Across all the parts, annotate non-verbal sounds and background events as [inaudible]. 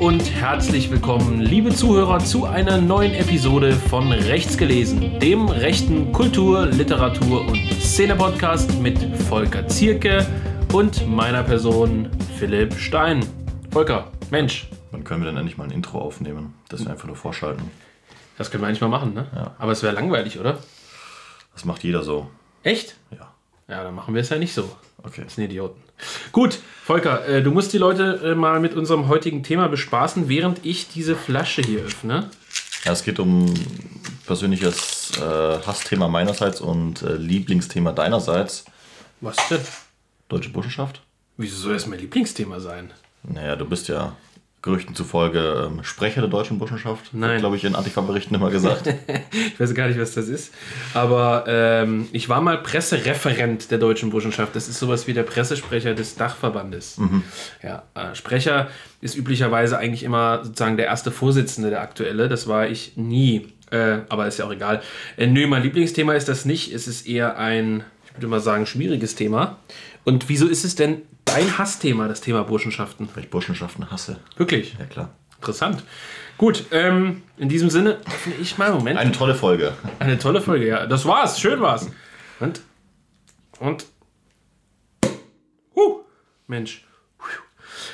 und herzlich willkommen, liebe Zuhörer, zu einer neuen Episode von Rechts gelesen, dem rechten Kultur-, Literatur- und Szene-Podcast mit Volker Zierke und meiner Person Philipp Stein. Volker, Mensch. Wann können wir denn endlich mal ein Intro aufnehmen, das wir einfach nur vorschalten? Das können wir eigentlich mal machen, ne? Ja. Aber es wäre langweilig, oder? Das macht jeder so. Echt? Ja. Ja, dann machen wir es ja nicht so. Okay. Das sind Idioten. Gut, Volker, äh, du musst die Leute äh, mal mit unserem heutigen Thema bespaßen, während ich diese Flasche hier öffne. Ja, es geht um persönliches äh, Hassthema meinerseits und äh, Lieblingsthema deinerseits. Was denn? Deutsche Burschenschaft. Wieso soll das mein Lieblingsthema sein? Naja, du bist ja Gerüchten zufolge ähm, Sprecher der deutschen Burschenschaft. Nein. glaube ich, in Antifa-Berichten immer gesagt. [laughs] Ich weiß gar nicht, was das ist. Aber ähm, ich war mal Pressereferent der Deutschen Burschenschaft. Das ist sowas wie der Pressesprecher des Dachverbandes. Ja, äh, Sprecher ist üblicherweise eigentlich immer sozusagen der erste Vorsitzende, der aktuelle. Das war ich nie. Äh, aber ist ja auch egal. Äh, nö, mein Lieblingsthema ist das nicht. Es ist eher ein, ich würde mal sagen, schwieriges Thema. Und wieso ist es denn dein Hassthema, das Thema Burschenschaften? Weil ich Burschenschaften hasse. Wirklich? Ja, klar. Interessant. Gut, ähm, in diesem Sinne öffne ich mal. Moment. Eine tolle Folge. Eine tolle Folge, ja. Das war's. Schön war's. Und. Und. Huh, Mensch.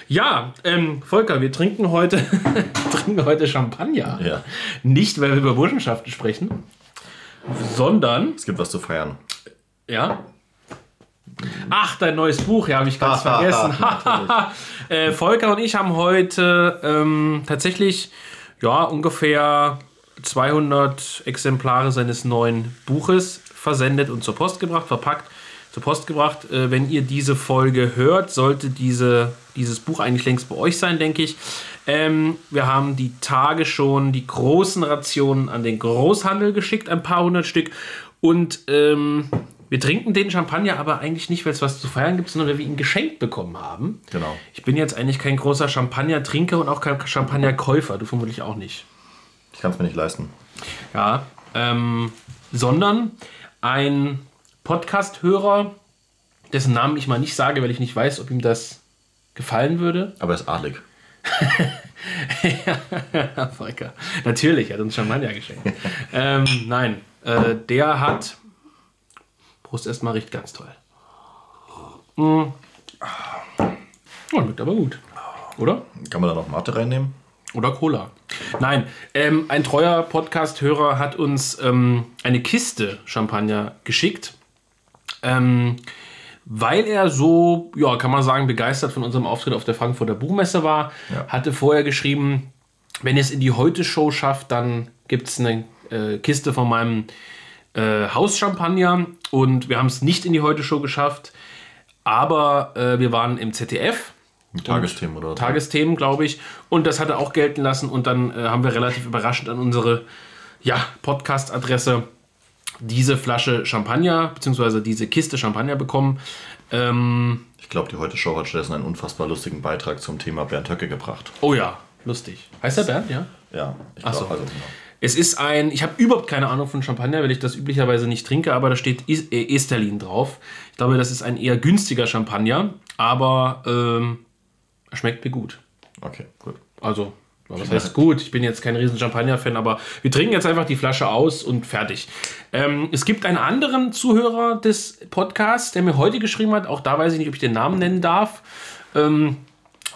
Ja, ähm, Volker, wir trinken heute, [laughs] trinken heute Champagner. Ja. Nicht, weil wir über Burschenschaften sprechen, sondern, Es gibt was zu feiern. ja. Ach, dein neues Buch, ja, habe ich ganz [laughs] vergessen. [laughs] äh, Volker und ich haben heute ähm, tatsächlich ja, ungefähr 200 Exemplare seines neuen Buches versendet und zur Post gebracht, verpackt, zur Post gebracht. Äh, wenn ihr diese Folge hört, sollte diese, dieses Buch eigentlich längst bei euch sein, denke ich. Ähm, wir haben die Tage schon die großen Rationen an den Großhandel geschickt, ein paar hundert Stück. Und ähm, wir trinken den Champagner aber eigentlich nicht, weil es was zu feiern gibt, sondern weil wir ihn geschenkt bekommen haben. Genau. Ich bin jetzt eigentlich kein großer Champagner-Trinker und auch kein Champagner-Käufer. Du vermutlich auch nicht. Ich kann es mir nicht leisten. Ja, ähm, sondern ein Podcast-Hörer, dessen Namen ich mal nicht sage, weil ich nicht weiß, ob ihm das gefallen würde. Aber er ist adlig. [laughs] ja, Volker. Natürlich, er hat uns Champagner geschenkt. ähm, nein, äh, der hat. Prost erstmal riecht ganz toll. Mm. Oh, schmeckt aber gut. Oder? Kann man da noch Mate reinnehmen? Oder Cola. Nein, ähm, ein treuer Podcast-Hörer hat uns ähm, eine Kiste Champagner geschickt. Ähm, weil er so, ja, kann man sagen, begeistert von unserem Auftritt auf der Frankfurter Buchmesse war, Ja. hatte vorher geschrieben, wenn es in die Heute-Show schafft, dann gibt es eine äh, Kiste von meinem äh, Hauschampagner und wir haben es nicht in die Heute-Show geschafft, aber äh, wir waren im ZDF Tagesthemen oder. Tagesthemen, glaube ich. Und das hat er auch gelten lassen. Und dann äh, haben wir relativ überraschend an unsere ja, Podcast-Adresse diese Flasche Champagner, beziehungsweise diese Kiste Champagner bekommen. Ähm, Ich glaube, die Heute Show hat stattdessen einen unfassbar lustigen Beitrag zum Thema Bernd Höcke gebracht. oh ja, lustig. Heißt der Bernd, ja? Ja, ich glaube, so. also, genau. Es ist ein, ich habe überhaupt keine Ahnung von Champagner, weil ich das üblicherweise nicht trinke, aber da steht äh, Esterlin drauf. Ich glaube, das ist ein eher günstiger Champagner, aber ähm, schmeckt mir gut. Okay, gut. Also, was heißt gut? Ich bin jetzt kein riesen Champagner-Fan, aber wir trinken jetzt einfach die Flasche aus und fertig. Ähm, es gibt einen anderen Zuhörer des Podcasts, der mir heute geschrieben hat, auch da weiß ich nicht, ob ich den Namen nennen darf, ähm,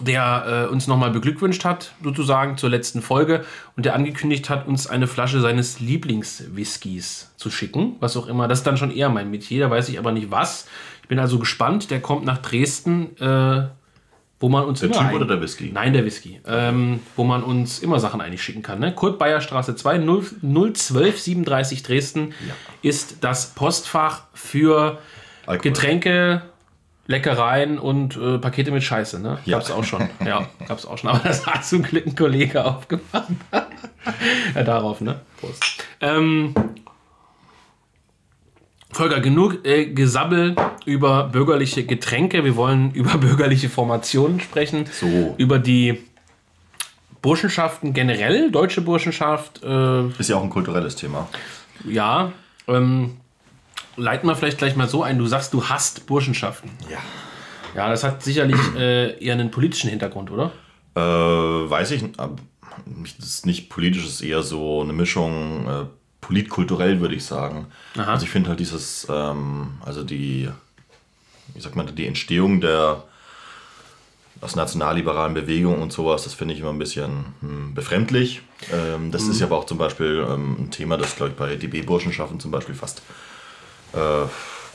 der äh, uns nochmal beglückwünscht hat, sozusagen zur letzten Folge und der angekündigt hat, uns eine Flasche seines Lieblingswhiskys zu schicken, was auch immer. Das ist dann schon eher mein Metier, da weiß ich aber nicht was. Ich bin also gespannt, der kommt nach Dresden, äh, wo man uns Der immer Typ oder der Whisky? Nein, der Whisky. Ähm, wo man uns immer Sachen eigentlich schicken kann. Ne? Kurt Bayer Straße 2, 0, 012 37 Dresden ist das Postfach für Alkohol. Getränke, Leckereien und äh, Pakete mit Scheiße. Ne? Ja. Gab's auch schon. Ja, gab's auch schon. Aber das hat zum Glück ein Kollege aufgemacht. ja, darauf, ne? Prost. Ähm, Volker, genug äh, Gesabbel über bürgerliche Getränke. Wir wollen [laughs] über bürgerliche Formationen sprechen. So. Über die Burschenschaften generell, deutsche Burschenschaft, äh, Ist ja auch ein kulturelles Thema. ja. Ähm, leiten wir vielleicht gleich mal so ein. Du sagst, du hasst Burschenschaften. Ja. Ja, das hat sicherlich äh, eher einen politischen Hintergrund, oder? Äh, weiß ich, das ist nicht politisch, es ist eher so eine Mischung äh, politkulturell, würde ich sagen. Aha. Also ich finde halt dieses, ähm, also die, wie sagt man, die Entstehung der aus nationalliberalen Bewegungen und sowas, das finde ich immer ein bisschen hm, befremdlich. Ähm, das mhm. ist ja aber auch zum Beispiel ähm, ein Thema, das, glaube ich, bei DB-Burschenschaften zum Beispiel fast äh,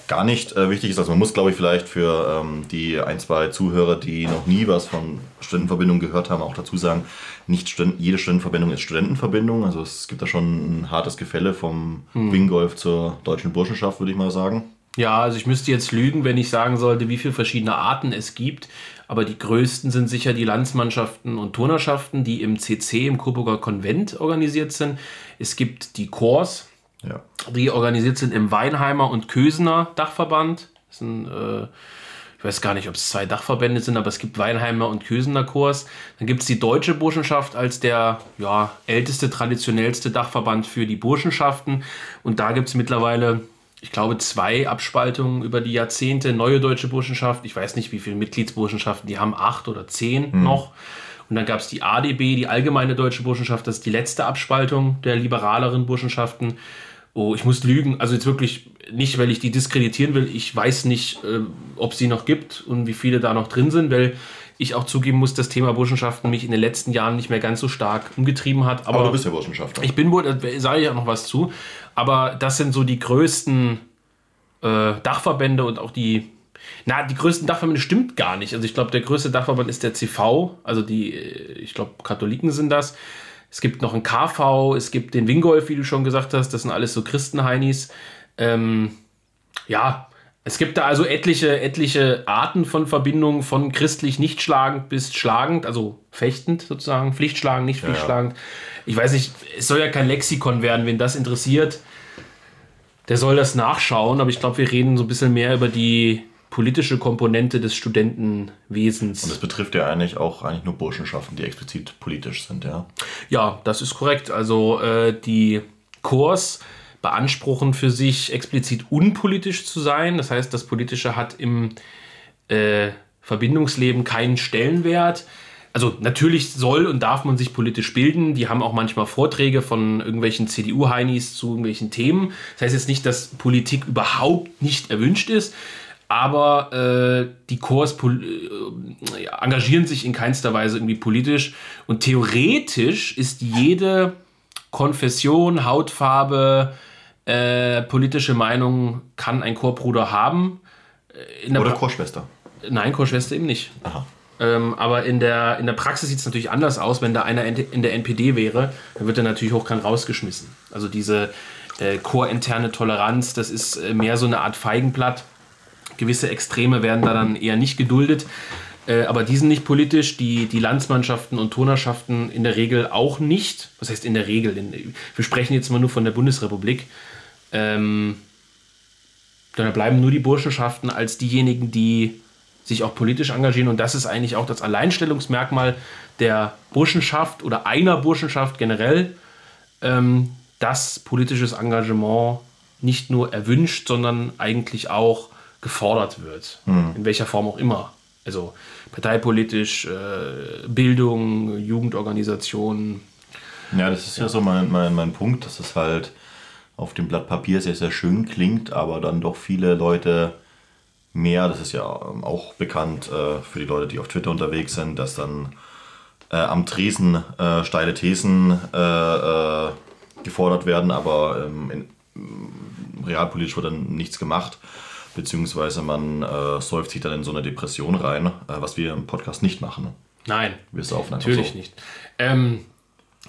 gar nicht äh, wichtig ist. Also man muss, glaube ich, vielleicht für ähm, die ein, zwei Zuhörer, die noch nie was von Studentenverbindung gehört haben, auch dazu sagen, nicht Studenten, jede Studentenverbindung ist Studentenverbindung. Also es gibt da schon ein hartes Gefälle vom hm. Wingolf zur deutschen Burschenschaft, würde ich mal sagen. Ja, also ich müsste jetzt lügen, wenn ich sagen sollte, wie viele verschiedene Arten es gibt. Aber die größten sind sicher die Landsmannschaften und Turnerschaften, die im CC, im Coburger Konvent organisiert sind. Es gibt die Chors, ja. die organisiert sind im Weinheimer und Kösener Dachverband. Das sind, äh, ich weiß gar nicht, ob es zwei Dachverbände sind, aber es gibt Weinheimer und Kösener Chors. Dann gibt es die Deutsche Burschenschaft als der ja, älteste, traditionellste Dachverband für die Burschenschaften. Und da gibt es mittlerweile, ich glaube, zwei Abspaltungen über die Jahrzehnte. Neue Deutsche Burschenschaft, ich weiß nicht, wie viele Mitgliedsburschenschaften, die haben acht oder zehn mhm. noch. Und dann gab es die ADB, die Allgemeine Deutsche Burschenschaft, das ist die letzte Abspaltung der liberaleren Burschenschaften. Oh, ich muss lügen. Also jetzt wirklich nicht, weil ich die diskreditieren will. Ich weiß nicht, äh, ob sie noch gibt und wie viele da noch drin sind, weil ich auch zugeben muss, das Thema Burschenschaften mich in den letzten Jahren nicht mehr ganz so stark umgetrieben hat. Aber, aber du bist ja Burschenschafter. Ich bin, da sage ich auch noch was zu. Aber das sind so die größten äh, Dachverbände und auch die na, die größten Dachverbände stimmt gar nicht. Also ich glaube, der größte Dachverband ist der CV, also die, äh, ich glaube, Katholiken sind das. Es gibt noch einen KV, es gibt den Wingolf, wie du schon gesagt hast. Das sind alles so Christenheinis. Ähm, ja, es gibt da also etliche, etliche Arten von Verbindungen, von christlich nicht schlagend bis schlagend, also fechtend sozusagen, pflichtschlagend, nicht pflichtschlagend. Ja. Ich weiß nicht, es soll ja kein Lexikon werden, wenn das interessiert, der soll das nachschauen, aber ich glaube, wir reden so ein bisschen mehr über die politische Komponente des Studentenwesens. Und das betrifft ja eigentlich auch eigentlich nur Burschenschaften, die explizit politisch sind, ja? Ja, das ist korrekt. Also äh, die Chors beanspruchen für sich explizit unpolitisch zu sein. Das heißt, das Politische hat im äh, Verbindungsleben keinen Stellenwert. Also natürlich soll und darf man sich politisch bilden. Die haben auch manchmal Vorträge von irgendwelchen CDU-Heinis zu irgendwelchen Themen. Das heißt jetzt nicht, dass Politik überhaupt nicht erwünscht ist aber äh, die Chors äh, engagieren sich in keinster Weise irgendwie politisch. Und theoretisch ist jede Konfession, Hautfarbe, äh, politische Meinung kann ein Chorbruder haben. Äh, Oder Chorschwester. Nein, Chorschwester eben nicht. Aha. Ähm, aber in der, in der Praxis sieht es natürlich anders aus. Wenn da einer in der NPD wäre, dann wird er natürlich hochkant rausgeschmissen. Also diese äh, chorinterne Toleranz, das ist äh, mehr so eine Art Feigenblatt gewisse Extreme werden da dann eher nicht geduldet. Äh, aber die sind nicht politisch, die, die Landsmannschaften und Turnerschaften in der Regel auch nicht. Was heißt in der Regel? In, wir sprechen jetzt mal nur von der Bundesrepublik. Ähm, dann bleiben nur die Burschenschaften als diejenigen, die sich auch politisch engagieren. Und das ist eigentlich auch das Alleinstellungsmerkmal der Burschenschaft oder einer Burschenschaft generell, ähm, dass politisches Engagement nicht nur erwünscht, sondern eigentlich auch gefordert wird. Mhm. In welcher Form auch immer. Also parteipolitisch, äh, Bildung, Jugendorganisationen. Ja, das ist ja, ja so mein, mein, mein Punkt, dass es halt auf dem Blatt Papier sehr, sehr schön klingt, aber dann doch viele Leute mehr, das ist ja auch bekannt äh, für die Leute, die auf Twitter unterwegs sind, dass dann äh, am Tresen äh, steile Thesen äh, äh, gefordert werden, aber ähm, in, realpolitisch wird dann nichts gemacht beziehungsweise man äh, säuft sich dann in so eine Depression rein, äh, was wir im Podcast nicht machen. Nein, wir saufen natürlich so. nicht. Ähm,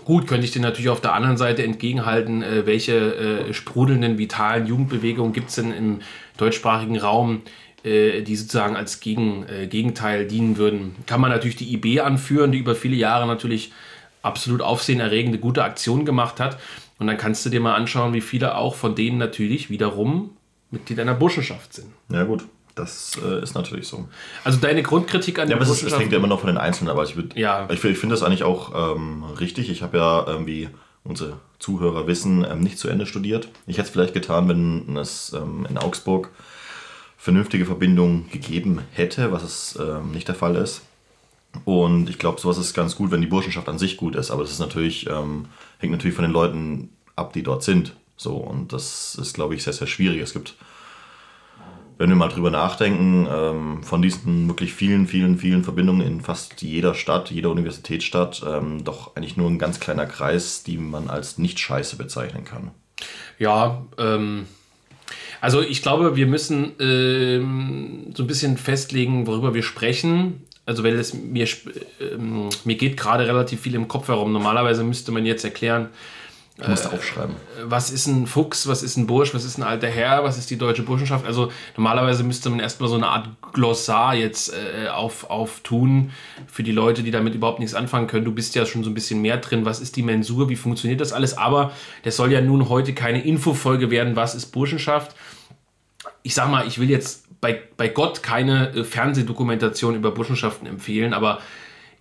gut, könnte ich dir natürlich auf der anderen Seite entgegenhalten, äh, welche äh, sprudelnden, vitalen Jugendbewegungen gibt es denn im deutschsprachigen Raum, äh, die sozusagen als Gegen, äh, Gegenteil dienen würden. Kann man natürlich die IB anführen, die über viele Jahre natürlich absolut aufsehenerregende gute Aktionen gemacht hat. Und dann kannst du dir mal anschauen, wie viele auch von denen natürlich wiederum Mitglied einer Burschenschaft sind. Ja, gut. Das äh, ist natürlich so. Also deine Grundkritik an der ja, aber Burschenschaft... Ja, das hängt ja immer noch von den Einzelnen, aber ich, ja. ich, ich finde das eigentlich auch ähm, richtig. Ich habe ja, ähm, wie unsere Zuhörer wissen, ähm, nicht zu Ende studiert. Ich hätte es vielleicht getan, wenn es ähm, in Augsburg vernünftige Verbindungen gegeben hätte, was es ähm, nicht der Fall ist. Und ich glaube, sowas ist ganz gut, wenn die Burschenschaft an sich gut ist. Aber das ist natürlich, ähm, hängt natürlich von den Leuten ab, die dort sind. So, und das ist, glaube ich, sehr, sehr schwierig. Es gibt, wenn wir mal drüber nachdenken, ähm, von diesen wirklich vielen, vielen, vielen Verbindungen in fast jeder Stadt, jeder Universitätsstadt, ähm, doch eigentlich nur ein ganz kleiner Kreis, die man als nicht scheiße bezeichnen kann. Ja, ähm, also ich glaube, wir müssen ähm, so ein bisschen festlegen, worüber wir sprechen. Also weil es mir, ähm, mir geht gerade relativ viel im Kopf herum. Normalerweise müsste man jetzt erklären, Du musst äh, aufschreiben. Was ist ein Fuchs, was ist ein Bursch, was ist ein alter Herr, was ist die deutsche Burschenschaft? Also normalerweise müsste man erstmal so eine Art Glossar jetzt äh, auf, auftun für die Leute, die damit überhaupt nichts anfangen können. Du bist ja schon so ein bisschen mehr drin. Was ist die Mensur? Wie funktioniert das alles? Aber das soll ja nun heute keine Infofolge werden. Was ist Burschenschaft? Ich sag mal, ich will jetzt bei, bei Gott keine äh, Fernsehdokumentation über Burschenschaften empfehlen, aber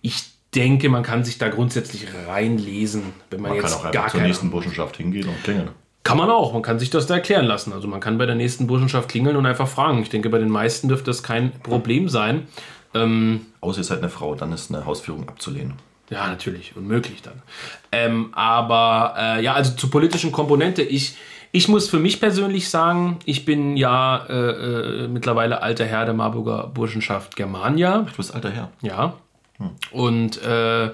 ich denke, man kann sich da grundsätzlich reinlesen, wenn man, man jetzt kann auch gar zur nächsten Burschenschaft hingehen und klingeln. Kann man auch, man kann sich das da erklären lassen. Also man kann bei der nächsten Burschenschaft klingeln und einfach fragen. Ich denke, bei den meisten dürfte das kein Problem sein. Ähm, Außer ihr seid eine Frau, dann ist eine Hausführung abzulehnen. Ja, natürlich, unmöglich dann. Ähm, aber äh, ja, also zur politischen Komponente. Ich, ich muss für mich persönlich sagen, ich bin ja äh, äh, mittlerweile alter Herr der Marburger Burschenschaft Germania. Du bist alter Herr. Ja, und äh,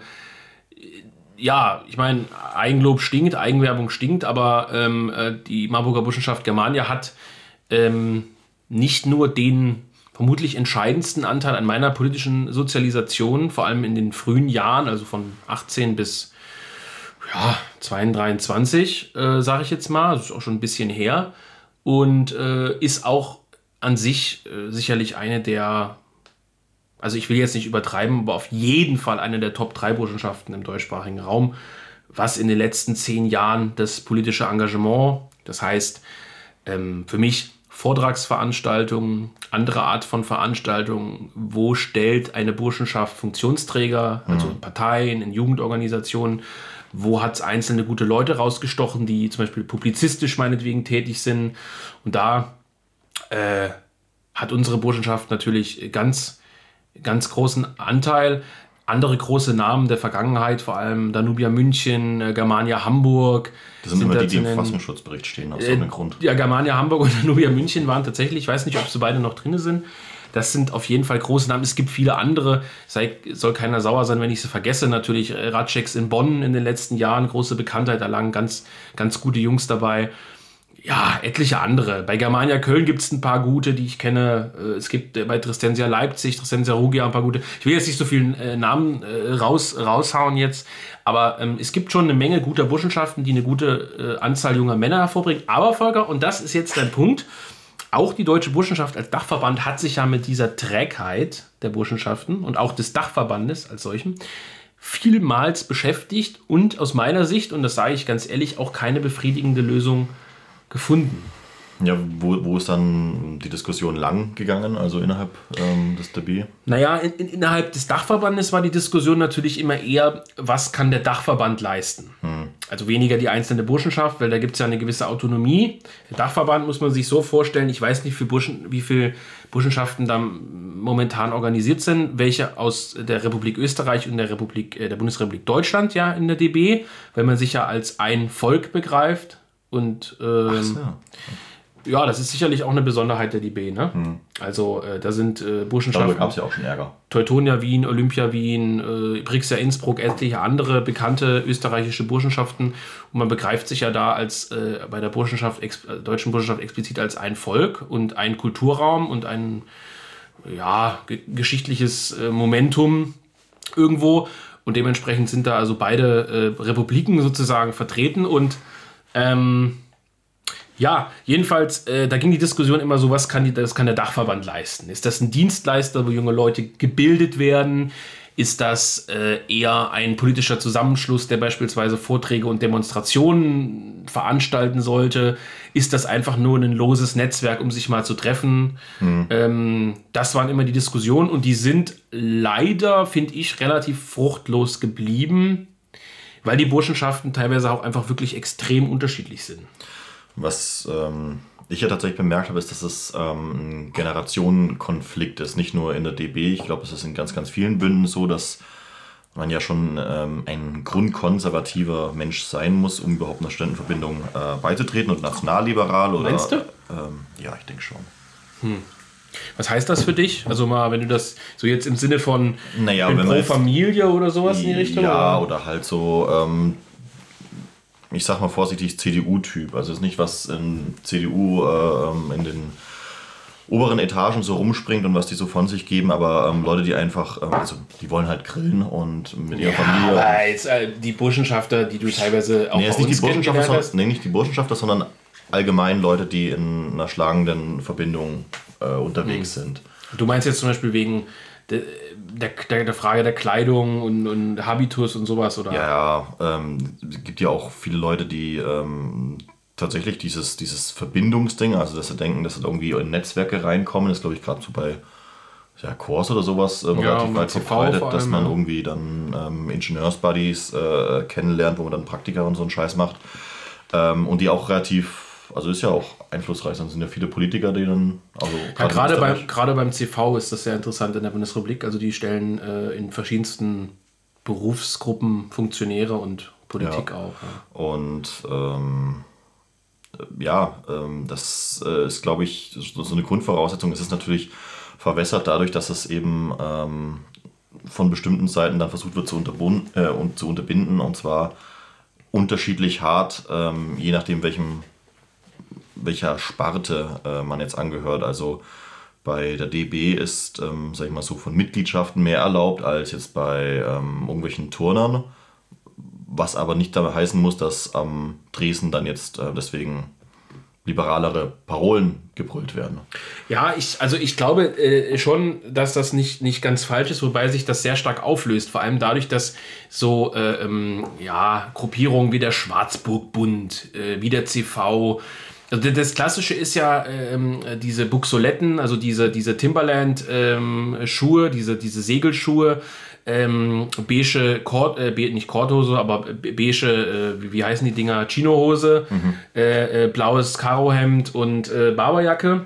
ja, ich meine, Eigenlob stinkt, Eigenwerbung stinkt, aber ähm, äh, die Marburger Burschenschaft Germania hat ähm, nicht nur den vermutlich entscheidendsten Anteil an meiner politischen Sozialisation, vor allem in den frühen Jahren, also von 18 bis ja, 22, äh, sage ich jetzt mal, das ist auch schon ein bisschen her, und äh, ist auch an sich äh, sicherlich eine der also ich will jetzt nicht übertreiben, aber auf jeden Fall eine der Top 3 Burschenschaften im deutschsprachigen Raum, was in den letzten zehn Jahren das politische Engagement, das heißt ähm, für mich Vortragsveranstaltungen, andere Art von Veranstaltungen, wo stellt eine Burschenschaft Funktionsträger, also mhm. in Parteien, in Jugendorganisationen, wo hat es einzelne gute Leute rausgestochen, die zum Beispiel publizistisch meinetwegen tätig sind. Und da äh, hat unsere Burschenschaft natürlich ganz ganz großen Anteil. Andere große Namen der Vergangenheit, vor allem Danubia München, äh, Germania Hamburg. Das sind, sind immer die, die im Verfassungsschutzbericht stehen, aus äh, so einem Grund. Ja, Germania Hamburg und [laughs] Danubia München waren tatsächlich, ich weiß nicht, ob sie beide noch drin sind. Das sind auf jeden Fall große Namen. Es gibt viele andere. Sei, soll keiner sauer sein, wenn ich sie vergesse. Natürlich äh, Ratscheks in Bonn in den letzten Jahren, große Bekanntheit erlangen, ganz, ganz gute Jungs dabei ja, etliche andere. Bei Germania Köln gibt es ein paar gute, die ich kenne. Äh, es gibt äh, bei Tristensia Leipzig, Tristensia Rugia ein paar gute. Ich will jetzt nicht so viele äh, Namen äh, raus, raushauen jetzt, aber ähm, es gibt schon eine Menge guter Burschenschaften, die eine gute äh, Anzahl junger Männer hervorbringen. Aber Volker, und das ist jetzt dein Punkt, auch die Deutsche Burschenschaft als Dachverband hat sich ja mit dieser Trägheit der Burschenschaften und auch des Dachverbandes als solchem vielmals beschäftigt und aus meiner Sicht, und das sage ich ganz ehrlich, auch keine befriedigende Lösung gefunden. Ja, wo, wo ist dann die Diskussion lang gegangen, also innerhalb ähm, des DB? Naja, in, in, innerhalb des Dachverbandes war die Diskussion natürlich immer eher, was kann der Dachverband leisten? Hm. Also weniger die einzelne Burschenschaft, weil da gibt es ja eine gewisse Autonomie. Der Dachverband muss man sich so vorstellen, ich weiß nicht, wie, Burschen, wie viele Burschenschaften da momentan organisiert sind, welche aus der Republik Österreich und der, Republik, äh, der Bundesrepublik Deutschland ja in der DB, weil man sich ja als ein Volk begreift und ähm, so. ja, das ist sicherlich auch eine Besonderheit der DB. Ne? Hm. Also äh, da sind äh, Burschenschaften. Da gab es ja auch schon Ärger. Teutonia Wien, Olympia Wien, äh, Brixia Innsbruck, etliche andere bekannte österreichische Burschenschaften. Und man begreift sich ja da als äh, bei der Burschenschaft, ex, äh, deutschen Burschenschaft explizit als ein Volk und ein Kulturraum und ein ja, ge geschichtliches äh, Momentum irgendwo. Und dementsprechend sind da also beide äh, Republiken sozusagen vertreten und ähm, ja, jedenfalls, äh, da ging die Diskussion immer so, was kann, die, das kann der Dachverband leisten? Ist das ein Dienstleister, wo junge Leute gebildet werden? Ist das äh, eher ein politischer Zusammenschluss, der beispielsweise Vorträge und Demonstrationen veranstalten sollte? Ist das einfach nur ein loses Netzwerk, um sich mal zu treffen? Mhm. Ähm, das waren immer die Diskussionen und die sind leider, finde ich, relativ fruchtlos geblieben weil die Burschenschaften teilweise auch einfach wirklich extrem unterschiedlich sind. Was ähm, ich ja tatsächlich bemerkt habe, ist, dass es ähm, ein Generationenkonflikt ist, nicht nur in der DB. Ich glaube, es ist in ganz, ganz vielen Bünden so, dass man ja schon ähm, ein grundkonservativer Mensch sein muss, um überhaupt einer Ständenverbindung äh, beizutreten und nationalliberal oder. Meinst du? Ähm, ja, ich denke schon. Hm. Was heißt das für dich? Also mal, wenn du das so jetzt im Sinne von naja, pro jetzt, Familie oder sowas in die Richtung? Ja, oder, oder halt so, ähm, ich sag mal vorsichtig, CDU-Typ. Also ist nicht was in CDU äh, in den oberen Etagen so rumspringt und was die so von sich geben, aber ähm, Leute, die einfach, ähm, also die wollen halt grillen und mit ihrer ja, Familie. Aber jetzt, äh, die Burschenschafter, die du teilweise auch nee, nicht die Burschenschafter, sondern, nee, nicht die Burschenschafter, sondern allgemein Leute, die in einer schlagenden Verbindung äh, unterwegs mhm. sind. Du meinst jetzt zum Beispiel wegen der, der, der Frage der Kleidung und, und, Habitus und sowas, oder? Ja, ähm, es gibt ja auch viele Leute, die ähm, tatsächlich dieses, dieses Verbindungsding, also dass sie denken, dass sie irgendwie in Netzwerke reinkommen, ist glaube ich gerade so bei ja, Kurs oder sowas ähm, ja, relativ weit verbreitet, dass man ja. irgendwie dann ähm, Ingenieursbuddies äh, kennenlernt, wo man dann Praktika und so einen Scheiß macht. Ähm, und die auch relativ, also ist ja auch einflussreich, dann sind ja viele Politiker, die dann. Also ja, gerade, beim, gerade beim CV ist das sehr interessant in der Bundesrepublik. Also die stellen äh, in verschiedensten Berufsgruppen Funktionäre und Politik ja. auch. Ja. Und ähm, ja, ähm, das äh, ist, glaube ich, so eine Grundvoraussetzung. Es ist natürlich verwässert dadurch, dass es eben ähm, von bestimmten Seiten dann versucht wird zu, äh, und zu unterbinden und zwar unterschiedlich hart, ähm, je nachdem, welchem, welcher Sparte äh, man jetzt angehört. Also bei der DB ist, ähm, sag ich mal so, von Mitgliedschaften mehr erlaubt als jetzt bei ähm, irgendwelchen Turnern was aber nicht dabei heißen muss, dass am Dresden dann jetzt äh, deswegen liberalere Parolen gebrüllt werden. Ja, ich, also ich glaube äh, schon, dass das nicht, nicht ganz falsch ist, wobei sich das sehr stark auflöst. Vor allem dadurch, dass so äh, ähm, ja, Gruppierungen wie der Schwarzburg-Bund, äh, wie der CV, also das Klassische ist ja ähm, diese Buxoletten, also diese, diese Timberland-Schuhe, ähm, diese, diese Segelschuhe, ähm, beige, Kord, äh, nicht Korthose, aber beige, äh, wie heißen die Dinger? Chinohose, mhm. äh, äh, blaues Karohemd und äh, Barberjacke.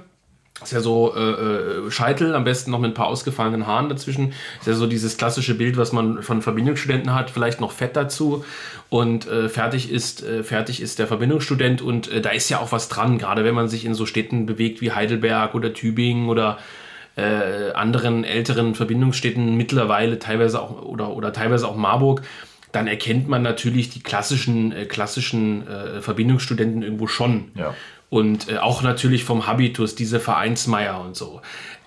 Ist ja so äh, äh, Scheitel, am besten noch mit ein paar ausgefallenen Haaren dazwischen. Ist ja so dieses klassische Bild, was man von Verbindungsstudenten hat, vielleicht noch Fett dazu. Und äh, fertig, ist, äh, fertig ist der Verbindungsstudent. Und äh, da ist ja auch was dran, gerade wenn man sich in so Städten bewegt wie Heidelberg oder Tübingen oder äh, anderen älteren Verbindungsstädten mittlerweile teilweise auch oder, oder teilweise auch Marburg, dann erkennt man natürlich die klassischen, äh, klassischen äh, Verbindungsstudenten irgendwo schon. Ja. Und äh, auch natürlich vom Habitus, diese Vereinsmeier und so.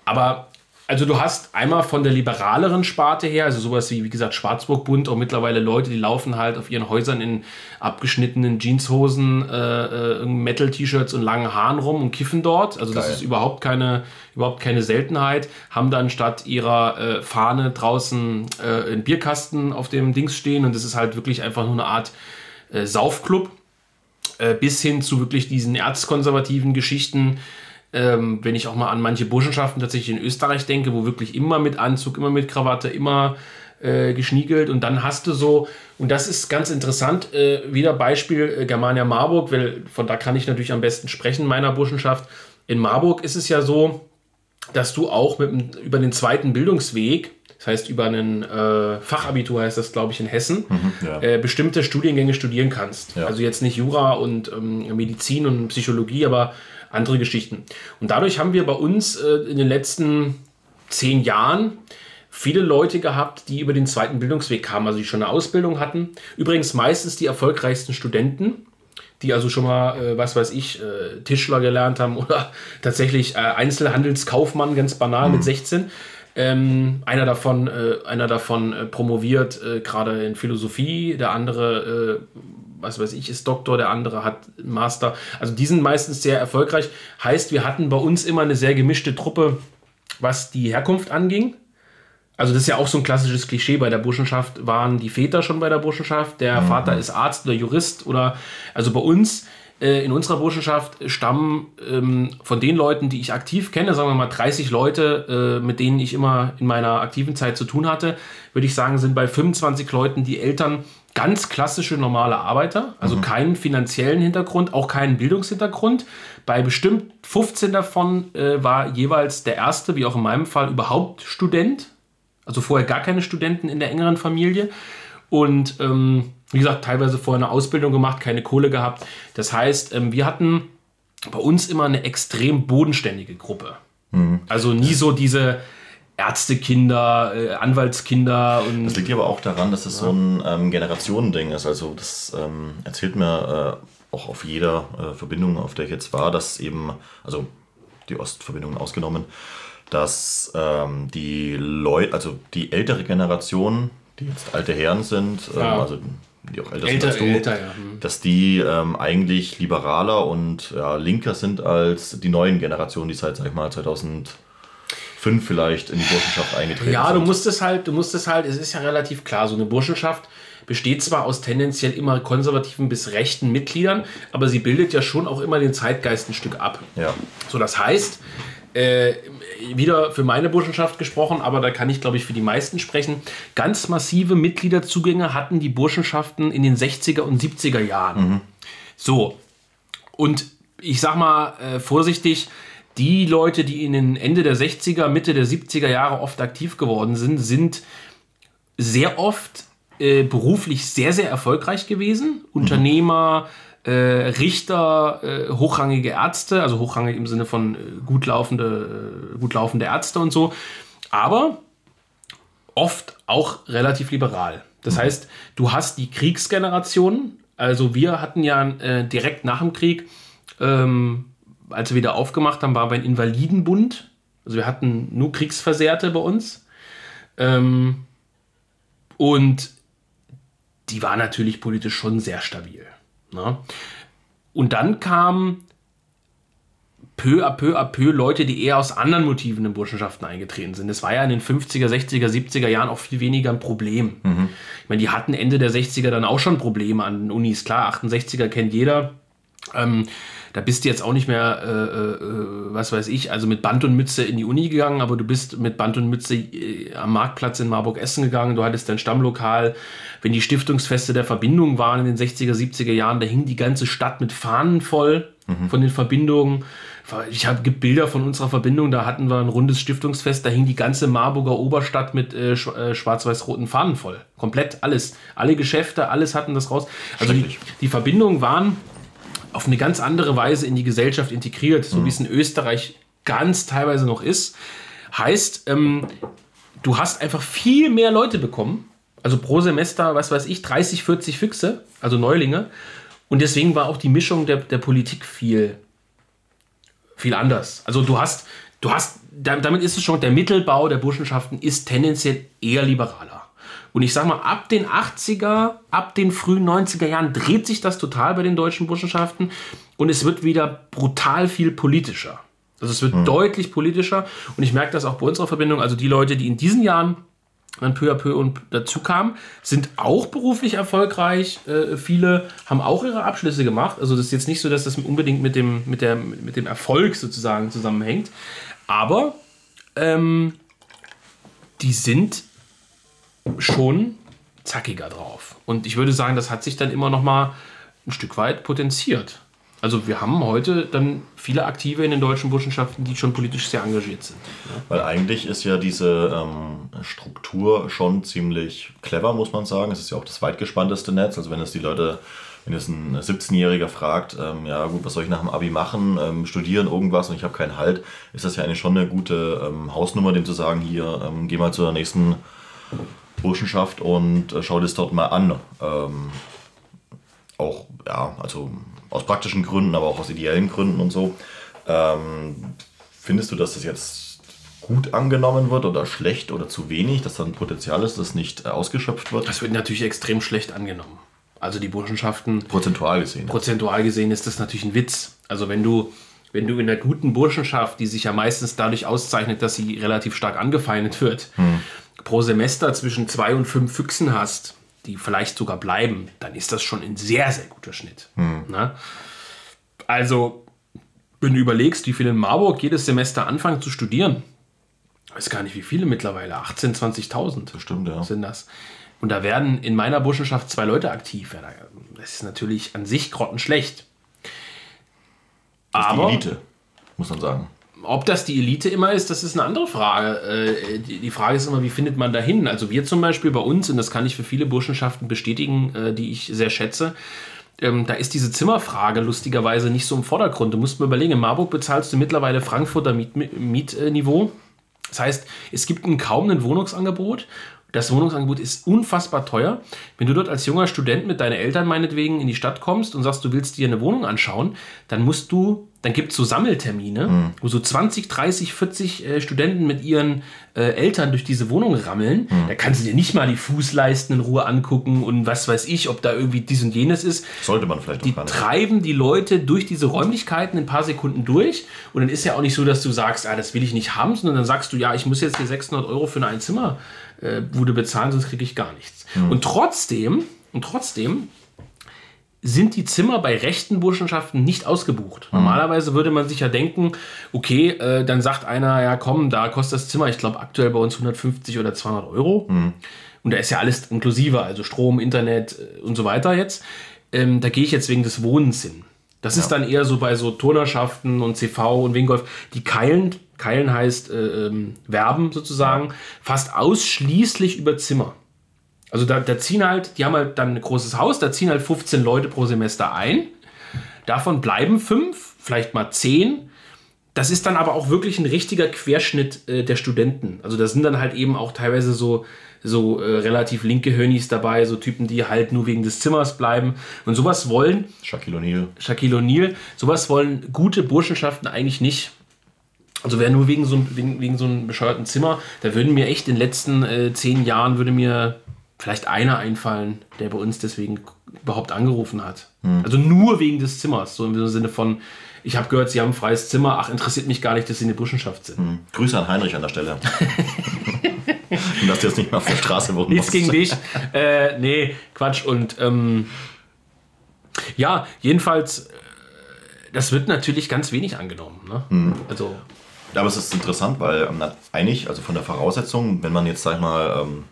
Aber also du hast einmal von der liberaleren Sparte her, also sowas wie, wie gesagt, Schwarzburg-Bund, auch mittlerweile Leute, die laufen halt auf ihren Häusern in abgeschnittenen Jeanshosen, äh, äh, Metal-T-Shirts und langen Haaren rum und kiffen dort. Also Geil. das ist überhaupt keine, überhaupt keine Seltenheit. Haben dann statt ihrer äh, Fahne draußen äh, einen Bierkasten auf dem Dings stehen und das ist halt wirklich einfach nur eine Art äh, Saufclub. Äh, bis hin zu wirklich diesen erzkonservativen Geschichten, ähm, wenn ich auch mal an manche Burschenschaften tatsächlich in Österreich denke, wo wirklich immer mit Anzug, immer mit Krawatte, immer äh, geschniegelt und dann hast du so, und das ist ganz interessant, äh, wieder Beispiel äh, Germania Marburg, weil von da kann ich natürlich am besten sprechen, meiner Burschenschaft. In Marburg ist es ja so, dass du auch mit, über den zweiten Bildungsweg, das heißt über einen äh, Fachabitur heißt das, glaube ich, in Hessen, mhm, ja. äh, bestimmte Studiengänge studieren kannst. Ja. Also jetzt nicht Jura und ähm, Medizin und Psychologie, aber andere Geschichten. Und dadurch haben wir bei uns äh, in den letzten zehn Jahren viele Leute gehabt, die über den zweiten Bildungsweg kamen, also die schon eine Ausbildung hatten. Übrigens meistens die erfolgreichsten Studenten, die also schon mal, äh, was weiß ich, äh, Tischler gelernt haben [laughs] oder tatsächlich äh, Einzelhandelskaufmann, ganz banal mhm. mit 16. Ähm, einer davon, äh, einer davon äh, promoviert gerade in Philosophie, der andere was weiß ich, ist Doktor, der andere hat Master. Also die sind meistens sehr erfolgreich. Heißt, wir hatten bei uns immer eine sehr gemischte Truppe, was die Herkunft anging. Also das ist ja auch so ein klassisches Klischee. Bei der Burschenschaft waren die Väter schon bei der Burschenschaft. Der mhm. Vater ist Arzt oder Jurist oder also bei uns äh, in unserer Burschenschaft stammen ähm, von den Leuten, die ich aktiv kenne, sagen wir mal 30 Leute, äh, mit denen ich immer in meiner aktiven Zeit zu tun hatte, würde ich sagen, sind bei 25 Leuten die Eltern ganz klassische normale Arbeiter, also mhm. keinen finanziellen Hintergrund, auch keinen Bildungshintergrund. Bei bestimmt 15 davon äh, war jeweils der erste, wie auch in meinem Fall, überhaupt Student. Also vorher gar keine Studenten in der engeren Familie. Und ähm, wie gesagt, teilweise vorher eine Ausbildung gemacht, keine Kohle gehabt. Das heißt, ähm, wir hatten bei uns immer eine extrem bodenständige Gruppe. Mhm. Also nie so diese Ärztekinder, äh, Anwaltskinder. Und das liegt aber auch daran, dass es ja. so ein ähm, Generationending ist. Also das ähm, erzählt mir äh, auch auf jeder äh, Verbindung, auf der ich jetzt war, dass eben, also die Ostverbindungen ausgenommen, dass ähm, die Leute, also die ältere Generation, die jetzt alte Herren sind, ähm, ja. also die auch älter, älter sind als du, älter, ja. hm. dass die ähm, eigentlich liberaler und ja, linker sind als die neuen Generationen, die seit, sag ich mal, 2000 fünf vielleicht in die Burschenschaft eingetreten ja, sind. Ja, du musst es halt, du musst es halt, es ist ja relativ klar, so eine Burschenschaft besteht zwar aus tendenziell immer konservativen bis rechten Mitgliedern, aber sie bildet ja schon auch immer den Zeitgeist ein Stück ab. Ja. So, das heißt, äh, wieder für meine Burschenschaft gesprochen, aber da kann ich, glaube ich, für die meisten sprechen. Ganz massive Mitgliederzugänge hatten die Burschenschaften in den 60er und 70er Jahren. Mhm. So. Und ich sag mal äh, vorsichtig, die Leute, die in den Ende der 60er, Mitte der 70er Jahre oft aktiv geworden sind, sind sehr oft äh, beruflich sehr, sehr erfolgreich gewesen. Mhm. Unternehmer, äh, Richter, äh, hochrangige Ärzte, also hochrangig im Sinne von äh, gut, laufende, äh, gut laufende Ärzte und so. Aber oft auch relativ liberal. Das mhm. heißt, du hast die Kriegsgeneration. Also wir hatten ja äh, direkt nach dem Krieg ähm, als wir wieder aufgemacht haben, waren wir ein Invalidenbund. Also wir hatten nur Kriegsversehrte bei uns. Ähm, und die war natürlich politisch schon sehr stabil. Ne? Und dann kamen peu à peu à peu Leute, die eher aus anderen Motiven in Burschenschaften eingetreten sind. Das war ja in den 50er, 60er, 70er Jahren auch viel weniger ein Problem. Mhm. Ich meine, die hatten Ende der 60er dann auch schon Probleme an den Unis. Klar, 68er kennt jeder. Ähm, da bist du jetzt auch nicht mehr, äh, äh, was weiß ich, also mit Band und Mütze in die Uni gegangen, aber du bist mit Band und Mütze äh, am Marktplatz in Marburg Essen gegangen, du hattest dein Stammlokal. Wenn die Stiftungsfeste der Verbindung waren in den 60er, 70er Jahren, da hing die ganze Stadt mit Fahnen voll mhm. von den Verbindungen. Ich habe Bilder von unserer Verbindung, da hatten wir ein rundes Stiftungsfest, da hing die ganze Marburger Oberstadt mit äh, äh schwarz-weiß-roten Fahnen voll. Komplett alles. Alle Geschäfte, alles hatten das raus. Also die, die Verbindungen waren auf eine ganz andere Weise in die Gesellschaft integriert, so mhm. wie es in Österreich ganz teilweise noch ist. Heißt, ähm, du hast einfach viel mehr Leute bekommen. Also pro Semester, was weiß ich, 30, 40 Füchse, also Neulinge. Und deswegen war auch die Mischung der, der Politik viel, viel anders. Also du hast, du hast, damit ist es schon, der Mittelbau der Burschenschaften ist tendenziell eher liberaler. Und ich sag mal, ab den 80er, ab den frühen 90er Jahren dreht sich das total bei den deutschen Burschenschaften und es wird wieder brutal viel politischer. Also es wird hm. deutlich politischer und ich merke das auch bei unserer Verbindung. Also die Leute, die in diesen Jahren dann peu à peu und dazu kamen, sind auch beruflich erfolgreich. Äh, viele haben auch ihre Abschlüsse gemacht. Also das ist jetzt nicht so, dass das unbedingt mit dem, mit der, mit dem Erfolg sozusagen zusammenhängt. Aber ähm, die sind schon zackiger drauf. Und ich würde sagen, das hat sich dann immer noch mal ein Stück weit potenziert. Also wir haben heute dann viele Aktive in den deutschen Burschenschaften, die schon politisch sehr engagiert sind. Weil eigentlich ist ja diese ähm, Struktur schon ziemlich clever, muss man sagen. Es ist ja auch das weitgespannteste Netz. Also wenn es die Leute, wenn es ein 17-Jähriger fragt, ähm, ja gut, was soll ich nach dem Abi machen, ähm, studieren irgendwas und ich habe keinen Halt, ist das ja eigentlich schon eine gute ähm, Hausnummer, dem zu sagen, hier, ähm, geh mal zur nächsten Burschenschaft und äh, schau das dort mal an. Ähm, auch, ja, also aus praktischen Gründen, aber auch aus ideellen Gründen und so. Ähm, findest du, dass das jetzt gut angenommen wird oder schlecht oder zu wenig, dass da ein Potenzial ist, das nicht äh, ausgeschöpft wird? Das wird natürlich extrem schlecht angenommen. Also die Burschenschaften. Prozentual gesehen. Prozentual gesehen ist das natürlich ein Witz. Also wenn du, wenn du in der guten Burschenschaft, die sich ja meistens dadurch auszeichnet, dass sie relativ stark angefeindet wird, hm pro Semester zwischen zwei und fünf Füchsen hast, die vielleicht sogar bleiben, dann ist das schon ein sehr, sehr guter Schnitt. Hm. Also, wenn du überlegst, wie viele in Marburg jedes Semester anfangen zu studieren, ich weiß gar nicht, wie viele mittlerweile, 18.000, 20.000 Bestimmt, ja. sind das. Und da werden in meiner Burschenschaft zwei Leute aktiv. Das ist natürlich an sich grottenschlecht. Das Aber, ist die Elite, muss man sagen. Ob das die Elite immer ist, das ist eine andere Frage. Äh, die Frage ist immer, wie findet man da hin? Also wir zum Beispiel bei uns, und das kann ich für viele Burschenschaften bestätigen, äh, die ich sehr schätze, ähm, da ist diese Zimmerfrage lustigerweise nicht so im Vordergrund. Du musst mir überlegen, in Marburg bezahlst du mittlerweile Frankfurter Miet Mietniveau. Das heißt, es gibt kaum ein Wohnungsangebot das Wohnungsangebot ist unfassbar teuer. Wenn du dort als junger Student mit deinen Eltern meinetwegen in die Stadt kommst und sagst, du willst dir eine Wohnung anschauen, dann musst du, dann gibt es so Sammeltermine, mhm. wo so 20, 30, 40 äh, Studenten mit ihren äh, Eltern durch diese Wohnung rammeln. Mhm. Da kannst du dir nicht mal die Fußleisten in Ruhe angucken und was weiß ich, ob da irgendwie dies und jenes ist. Sollte man vielleicht Die treiben die Leute durch diese Räumlichkeiten in ein paar Sekunden durch. Und dann ist ja auch nicht so, dass du sagst, ah, das will ich nicht haben, sondern dann sagst du, ja, ich muss jetzt hier 600 Euro für ein Zimmer äh, Bude bezahlen, sonst kriege ich gar nichts. Mhm. Und trotzdem, und trotzdem sind die Zimmer bei rechten Burschenschaften nicht ausgebucht. Mhm. Normalerweise würde man sich ja denken, okay, äh, dann sagt einer, ja komm, da kostet das Zimmer, ich glaube aktuell bei uns 150 oder 200 Euro. Mhm. Und da ist ja alles inklusive, also Strom, Internet äh, und so weiter jetzt. Ähm, da gehe ich jetzt wegen des Wohnens hin. Das ja. ist dann eher so bei so Turnerschaften und CV und Wingolf, die keilen Keilen heißt äh, ähm, Werben sozusagen, fast ausschließlich über Zimmer. Also da, da ziehen halt, die haben halt dann ein großes Haus, da ziehen halt 15 Leute pro Semester ein. Davon bleiben fünf, vielleicht mal zehn. Das ist dann aber auch wirklich ein richtiger Querschnitt äh, der Studenten. Also da sind dann halt eben auch teilweise so, so äh, relativ linke Hönis dabei, so Typen, die halt nur wegen des Zimmers bleiben. Und sowas wollen. Shaquille O'Neal. Shaquille O'Neal. Sowas wollen gute Burschenschaften eigentlich nicht. Also wäre nur wegen so, wegen, wegen so einem bescheuerten Zimmer, da würden mir echt in den letzten äh, zehn Jahren würde mir vielleicht einer einfallen, der bei uns deswegen überhaupt angerufen hat. Hm. Also nur wegen des Zimmers, so im Sinne von, ich habe gehört, Sie haben ein freies Zimmer, ach, interessiert mich gar nicht, dass Sie in der Burschenschaft sind. Hm. Grüße an Heinrich an der Stelle. Und [laughs] dass du jetzt nicht mehr auf der Straße wohnen Nichts gegen dich. Äh, nee, Quatsch. Und ähm, ja, jedenfalls, äh, das wird natürlich ganz wenig angenommen. Ne? Hm. Also ja, aber es ist interessant, weil ähm, eigentlich, also von der Voraussetzung, wenn man jetzt, sag ich mal, ähm,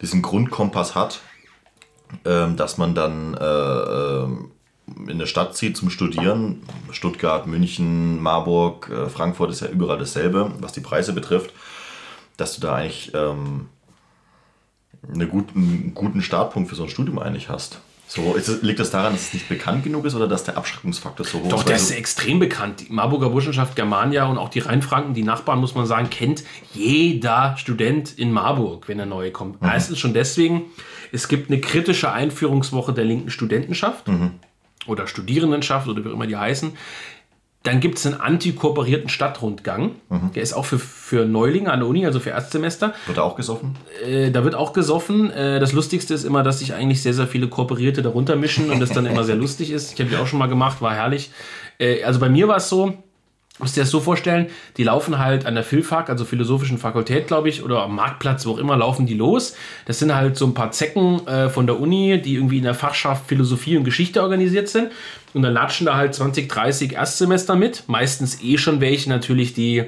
diesen Grundkompass hat, ähm, dass man dann äh, ähm, in eine Stadt zieht zum Studieren, Stuttgart, München, Marburg, äh, Frankfurt ist ja überall dasselbe, was die Preise betrifft, dass du da eigentlich ähm, eine guten, einen guten Startpunkt für so ein Studium eigentlich hast. So, ist, liegt das daran, dass es nicht bekannt genug ist oder dass der Abschreckungsfaktor so hoch ist? Doch, der ist extrem bekannt. Die Marburger Burschenschaft Germania und auch die Rheinfranken, die Nachbarn, muss man sagen, kennt jeder Student in Marburg, wenn er neu kommt. Mhm. Meistens schon deswegen, es gibt eine kritische Einführungswoche der linken Studentenschaft. Mhm oder Studierendenschaft oder wie immer die heißen. Dann gibt es einen antikooperierten Stadtrundgang. Mhm. Der ist auch für, für Neulinge an der Uni, also für Erstsemester. Wird da auch gesoffen? Äh, da wird auch gesoffen. Äh, das Lustigste ist immer, dass sich eigentlich sehr, sehr viele Kooperierte darunter mischen und das dann immer sehr [laughs] lustig ist. Ich habe die auch schon mal gemacht, war herrlich. Äh, also bei mir war es so, musst dir das so vorstellen, die laufen halt an der Philfak, also Philosophischen Fakultät, glaube ich, oder am Marktplatz, wo auch immer, laufen die los. Das sind halt so ein paar Zecken äh, von der Uni, die irgendwie in der Fachschaft Philosophie und Geschichte organisiert sind. Und dann latschen da halt 20, 30 Erstsemester mit. Meistens eh schon welche natürlich, die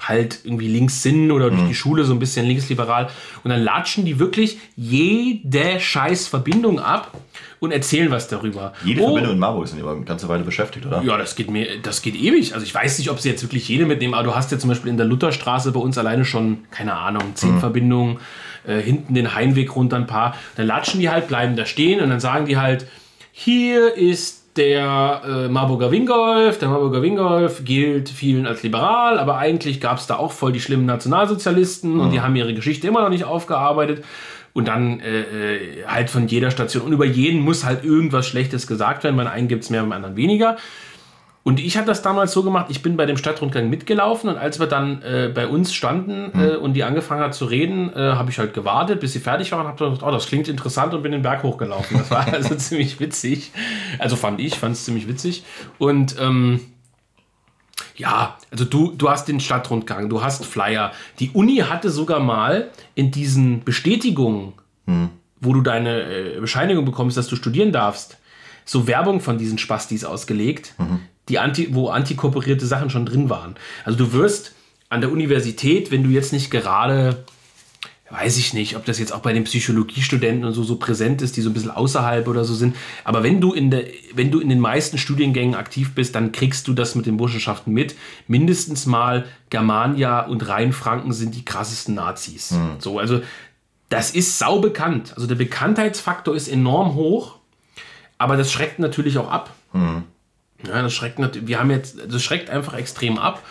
halt irgendwie links sind oder durch mhm. die Schule so ein bisschen linksliberal. Und dann latschen die wirklich jede scheiß Verbindung ab und erzählen was darüber. Jede oh, Verbindung in Marburg sind aber eine ganze Weile beschäftigt, oder? Ja, das geht mir, das geht ewig. Also ich weiß nicht, ob sie jetzt wirklich jede mitnehmen, aber du hast ja zum Beispiel in der Lutherstraße bei uns alleine schon, keine Ahnung, zehn mhm. Verbindungen, äh, hinten den Heimweg runter ein paar. Dann latschen die halt, bleiben da stehen und dann sagen die halt, hier ist der äh, Marburger Wingolf. Der Marburger Wingolf gilt vielen als liberal, aber eigentlich gab es da auch voll die schlimmen Nationalsozialisten mhm. und die haben ihre Geschichte immer noch nicht aufgearbeitet. Und dann äh, äh, halt von jeder Station. Und über jeden muss halt irgendwas Schlechtes gesagt werden. Beim einen gibt es mehr, beim anderen weniger. Und ich habe das damals so gemacht, ich bin bei dem Stadtrundgang mitgelaufen und als wir dann äh, bei uns standen äh, mhm. und die angefangen hat zu reden, äh, habe ich halt gewartet, bis sie fertig war und habe gedacht, oh, das klingt interessant und bin den Berg hochgelaufen. Das war [laughs] also ziemlich witzig. Also fand ich, fand es ziemlich witzig. Und ähm, ja, also du, du hast den Stadtrundgang, du hast Flyer. Die Uni hatte sogar mal in diesen Bestätigungen, hm. wo du deine äh, Bescheinigung bekommst, dass du studieren darfst, so Werbung von diesen Spastis ausgelegt. Mhm die anti, wo antikooperierte Sachen schon drin waren. Also du wirst an der Universität, wenn du jetzt nicht gerade weiß ich nicht, ob das jetzt auch bei den Psychologiestudenten und so, so präsent ist, die so ein bisschen außerhalb oder so sind. Aber wenn du in der, wenn du in den meisten Studiengängen aktiv bist, dann kriegst du das mit den Burschenschaften mit. Mindestens mal Germania und Rheinfranken sind die krassesten Nazis. Mhm. So, also das ist sau bekannt. Also der Bekanntheitsfaktor ist enorm hoch, aber das schreckt natürlich auch ab. Mhm. Ja, das schreckt wir haben jetzt, das schreckt einfach extrem ab.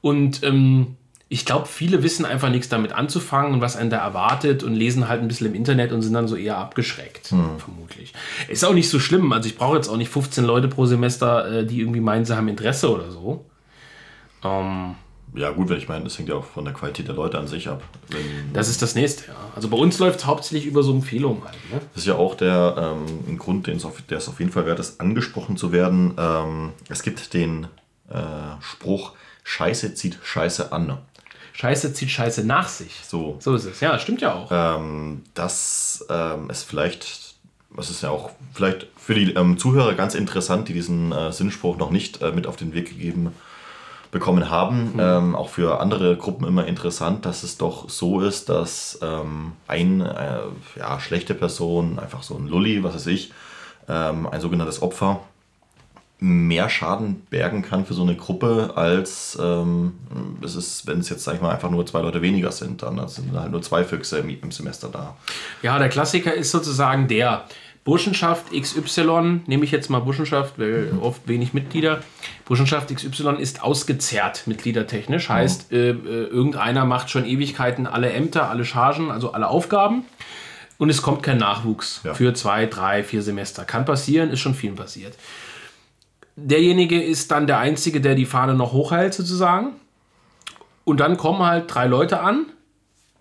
Und ähm, ich glaube, viele wissen einfach nichts damit anzufangen und was einen da erwartet und lesen halt ein bisschen im Internet und sind dann so eher abgeschreckt, hm. vermutlich. Ist auch nicht so schlimm. Also ich brauche jetzt auch nicht 15 Leute pro Semester, äh, die irgendwie meinen, sie haben Interesse oder so. Ähm, ja, gut, wenn ich meine, das hängt ja auch von der Qualität der Leute an sich ab. Wenn, das ist das nächste, ja. Also bei uns läuft es hauptsächlich über so Empfehlungen halt. Ne? Das ist ja auch der ähm, ein Grund, den es auf, der es auf jeden Fall wert ist, angesprochen zu werden. Ähm, es gibt den äh, Spruch, Scheiße zieht Scheiße an. Scheiße zieht Scheiße nach sich. So. So ist es. Ja, stimmt ja auch. Ähm, das ähm, ist vielleicht, was ist ja auch vielleicht für die ähm, Zuhörer ganz interessant, die diesen äh, Sinnspruch noch nicht äh, mit auf den Weg gegeben bekommen haben. Mhm. Ähm, auch für andere Gruppen immer interessant, dass es doch so ist, dass ähm, eine äh, ja, schlechte Person, einfach so ein Lulli, was weiß ich, ähm, ein sogenanntes Opfer, mehr Schaden bergen kann für so eine Gruppe, als ähm, es ist, wenn es jetzt, sag ich mal, einfach nur zwei Leute weniger sind, dann sind halt nur zwei Füchse im, im Semester da. Ja, der Klassiker ist sozusagen der Burschenschaft XY, nehme ich jetzt mal Burschenschaft, weil oft wenig Mitglieder. Burschenschaft XY ist ausgezerrt mitgliedertechnisch, heißt, äh, äh, irgendeiner macht schon Ewigkeiten alle Ämter, alle Chargen, also alle Aufgaben. Und es kommt kein Nachwuchs ja. für zwei, drei, vier Semester. Kann passieren, ist schon vielen passiert derjenige ist dann der Einzige, der die Fahne noch hochhält, sozusagen. Und dann kommen halt drei Leute an,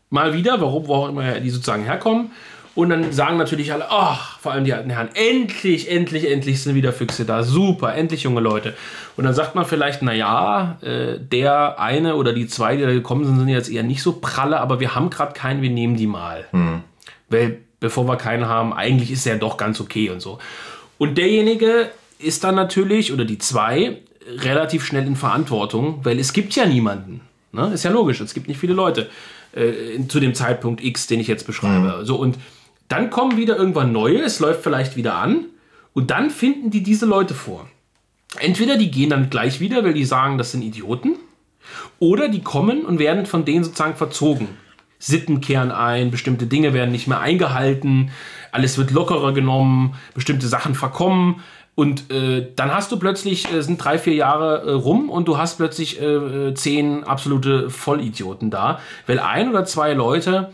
mal wieder, warum, wo auch immer die sozusagen herkommen. Und dann sagen natürlich alle, ach, vor allem die alten Herren, endlich, endlich, endlich sind wieder Füchse da. Super, endlich junge Leute. Und dann sagt man vielleicht, naja, äh, der eine oder die zwei, die da gekommen sind, sind jetzt eher nicht so pralle, aber wir haben gerade keinen, wir nehmen die mal. Hm. Weil bevor wir keinen haben, eigentlich ist er doch ganz okay und so. Und derjenige ist dann natürlich, oder die zwei, relativ schnell in Verantwortung, weil es gibt ja niemanden. Ne? Ist ja logisch, es gibt nicht viele Leute äh, zu dem Zeitpunkt X, den ich jetzt beschreibe. Mhm. So, und dann kommen wieder irgendwann neue, es läuft vielleicht wieder an und dann finden die diese Leute vor. Entweder die gehen dann gleich wieder, weil die sagen, das sind Idioten, oder die kommen und werden von denen sozusagen verzogen. Sitten kehren ein, bestimmte Dinge werden nicht mehr eingehalten, alles wird lockerer genommen, bestimmte Sachen verkommen und äh, dann hast du plötzlich, äh, sind drei, vier Jahre äh, rum und du hast plötzlich äh, äh, zehn absolute Vollidioten da, weil ein oder zwei Leute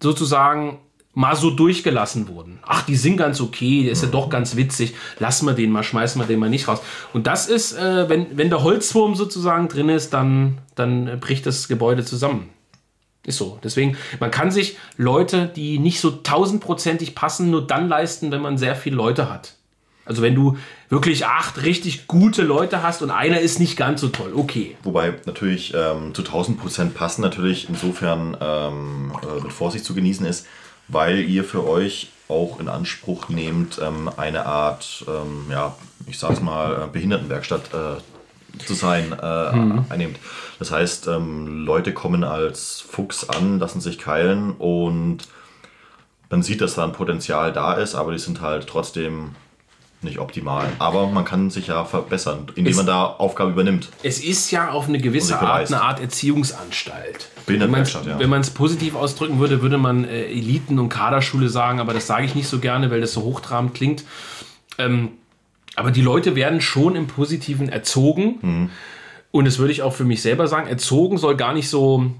sozusagen mal so durchgelassen wurden. Ach, die sind ganz okay, der ist ja doch ganz witzig, lassen wir den mal, schmeißen wir den mal nicht raus. Und das ist, äh, wenn, wenn der Holzwurm sozusagen drin ist, dann, dann bricht das Gebäude zusammen. Ist so. Deswegen, man kann sich Leute, die nicht so tausendprozentig passen, nur dann leisten, wenn man sehr viele Leute hat. Also wenn du wirklich acht richtig gute Leute hast und einer ist nicht ganz so toll, okay. Wobei natürlich ähm, zu 1000 Prozent passen natürlich insofern ähm, äh, mit Vorsicht zu genießen ist, weil ihr für euch auch in Anspruch nehmt, ähm, eine Art, ähm, ja, ich sag's mal, äh, Behindertenwerkstatt äh, zu sein, äh, mhm. einnehmt. Das heißt, ähm, Leute kommen als Fuchs an, lassen sich keilen und man sieht, dass da ein Potenzial da ist, aber die sind halt trotzdem nicht optimal. Aber man kann sich ja verbessern, indem es, man da Aufgaben übernimmt. Es ist ja auf eine gewisse Art eine Art Erziehungsanstalt. Wenn man es positiv ausdrücken würde, würde man äh, Eliten- und Kaderschule sagen, aber das sage ich nicht so gerne, weil das so hochtrabend klingt. Ähm, aber die Leute werden schon im Positiven erzogen. Mhm. Und das würde ich auch für mich selber sagen. Erzogen soll gar nicht so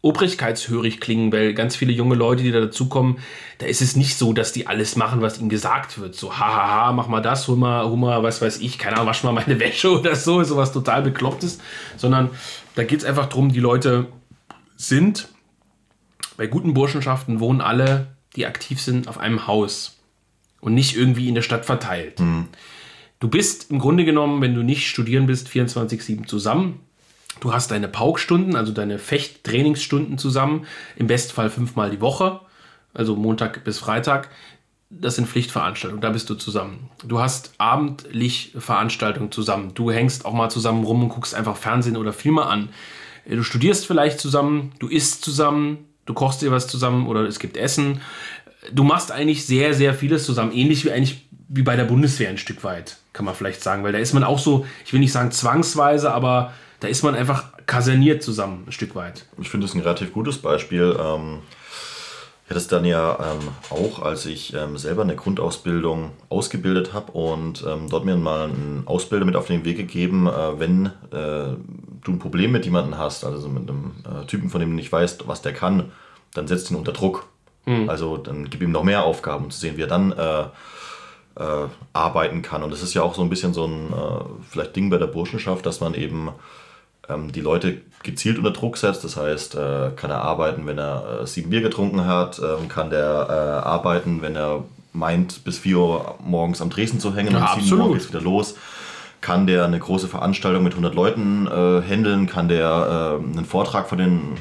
obrigkeitshörig klingen, weil ganz viele junge Leute, die da dazukommen, da ist es nicht so, dass die alles machen, was ihnen gesagt wird. So, hahaha, mach mal das, hol mal, hol mal, was weiß ich, keine Ahnung, wasch mal meine [laughs] Wäsche oder so, sowas total beklopptes, sondern da geht es einfach darum, die Leute sind, bei guten Burschenschaften wohnen alle, die aktiv sind, auf einem Haus und nicht irgendwie in der Stadt verteilt. Mhm. Du bist im Grunde genommen, wenn du nicht studieren bist, 24-7 zusammen Du hast deine Paukstunden, also deine Fechttrainingsstunden zusammen, im Bestfall fünfmal die Woche, also Montag bis Freitag. Das sind Pflichtveranstaltungen, da bist du zusammen. Du hast abendlich Veranstaltungen zusammen. Du hängst auch mal zusammen rum und guckst einfach Fernsehen oder Filme an. Du studierst vielleicht zusammen, du isst zusammen, du kochst dir was zusammen oder es gibt Essen. Du machst eigentlich sehr, sehr vieles zusammen, ähnlich wie eigentlich wie bei der Bundeswehr ein Stück weit, kann man vielleicht sagen, weil da ist man auch so, ich will nicht sagen zwangsweise, aber da ist man einfach kaserniert zusammen ein Stück weit. Ich finde es ein relativ gutes Beispiel. Ähm, ich hatte es dann ja ähm, auch, als ich ähm, selber eine Grundausbildung ausgebildet habe und ähm, dort mir mal einen Ausbilder mit auf den Weg gegeben, äh, wenn äh, du ein Problem mit jemandem hast, also mit einem äh, Typen, von dem du nicht weißt, was der kann, dann setzt ihn unter Druck. Mhm. Also dann gib ihm noch mehr Aufgaben, um zu sehen, wie er dann äh, äh, arbeiten kann. Und das ist ja auch so ein bisschen so ein äh, vielleicht Ding bei der Burschenschaft, dass man eben ähm, die Leute gezielt unter Druck setzt. Das heißt, äh, kann er arbeiten, wenn er äh, sieben Bier getrunken hat, ähm, kann der äh, arbeiten, wenn er meint, bis vier Uhr morgens am Tresen zu hängen ja, und sieben Uhr geht's wieder los. Kann der eine große Veranstaltung mit 100 Leuten äh, handeln? Kann der äh, einen Vortrag von den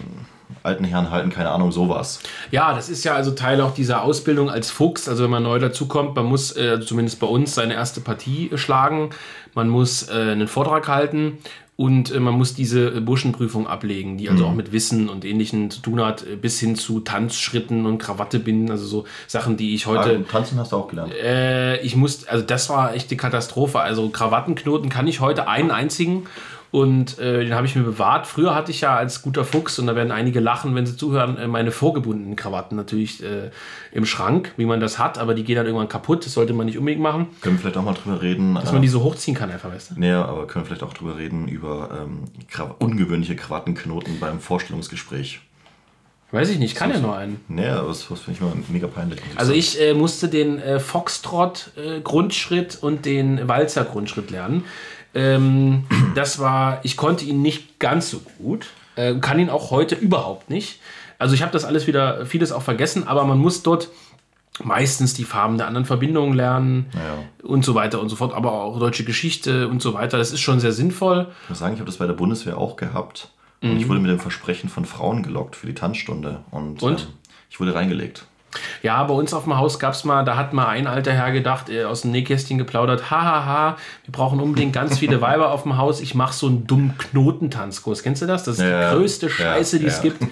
alten Herren halten, keine Ahnung, sowas. Ja, das ist ja also Teil auch dieser Ausbildung als Fuchs. Also wenn man neu dazukommt, man muss äh, zumindest bei uns seine erste Partie schlagen, man muss äh, einen Vortrag halten und äh, man muss diese äh, Burschenprüfung ablegen, die also mhm. auch mit Wissen und Ähnlichem zu tun hat, äh, bis hin zu Tanzschritten und Krawatte binden, also so Sachen, die ich heute. Ah, Tanzen hast du auch gelernt. Äh, ich muss, also das war echt die Katastrophe. Also Krawattenknoten kann ich heute einen einzigen und äh, den habe ich mir bewahrt. Früher hatte ich ja als guter Fuchs, und da werden einige lachen, wenn sie zuhören, äh, meine vorgebundenen Krawatten natürlich äh, im Schrank, wie man das hat, aber die gehen dann irgendwann kaputt. Das sollte man nicht unbedingt machen. Können wir vielleicht auch mal drüber reden. Dass man die so hochziehen kann, einfach, weißt du? Naja, aber können wir vielleicht auch drüber reden über ähm, ungewöhnliche Krawattenknoten beim Vorstellungsgespräch. Weiß ich nicht, kann ja nur einen. Nee, aber das, das finde ich mal mega peinlich. Ich also ich äh, musste den äh, Foxtrot-Grundschritt äh, und den Walzer-Grundschritt lernen. Ähm, das war, ich konnte ihn nicht ganz so gut, äh, kann ihn auch heute überhaupt nicht. Also ich habe das alles wieder, vieles auch vergessen, aber man muss dort meistens die Farben der anderen Verbindungen lernen ja. und so weiter und so fort, aber auch deutsche Geschichte und so weiter. Das ist schon sehr sinnvoll. Ich muss sagen, ich habe das bei der Bundeswehr auch gehabt. Und mhm. ich wurde mit dem Versprechen von Frauen gelockt für die Tanzstunde. Und, und? Ähm, ich wurde reingelegt. Ja, bei uns auf dem Haus gab es mal, da hat mal ein alter Herr gedacht, äh, aus dem Nähkästchen geplaudert, hahaha, ha, ha, wir brauchen unbedingt ganz viele [laughs] Weiber auf dem Haus, ich mache so einen dummen Knotentanzkurs. Kennst du das? Das ist ja, die größte Scheiße, ja, die es gibt,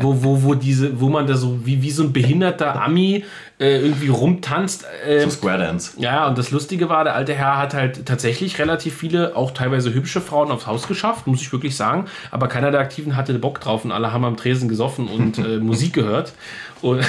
wo, wo, wo, diese, wo man da so wie, wie so ein behinderter Ami äh, irgendwie rumtanzt. Äh, so Square Dance. Ja, und das Lustige war, der alte Herr hat halt tatsächlich relativ viele, auch teilweise hübsche Frauen aufs Haus geschafft, muss ich wirklich sagen. Aber keiner der Aktiven hatte Bock drauf und alle haben am Tresen gesoffen und äh, [laughs] Musik gehört. Und,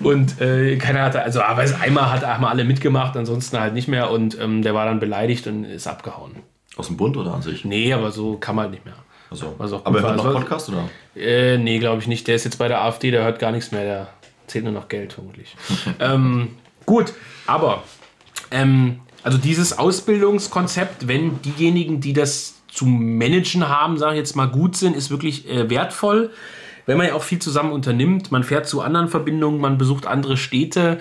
und äh, keiner hatte, also aber einmal hat haben alle mitgemacht, ansonsten halt nicht mehr. Und ähm, der war dann beleidigt und ist abgehauen. Aus dem Bund oder an sich? Nee, aber so kann man halt nicht mehr. Also, aber er hört noch Podcast oder? Äh, nee, glaube ich nicht. Der ist jetzt bei der AfD, der hört gar nichts mehr. Der zählt nur noch Geld vermutlich. [laughs] ähm, gut, aber ähm, also dieses Ausbildungskonzept, wenn diejenigen, die das zu managen haben, sage ich jetzt mal, gut sind, ist wirklich äh, wertvoll wenn man ja auch viel zusammen unternimmt, man fährt zu anderen Verbindungen, man besucht andere Städte.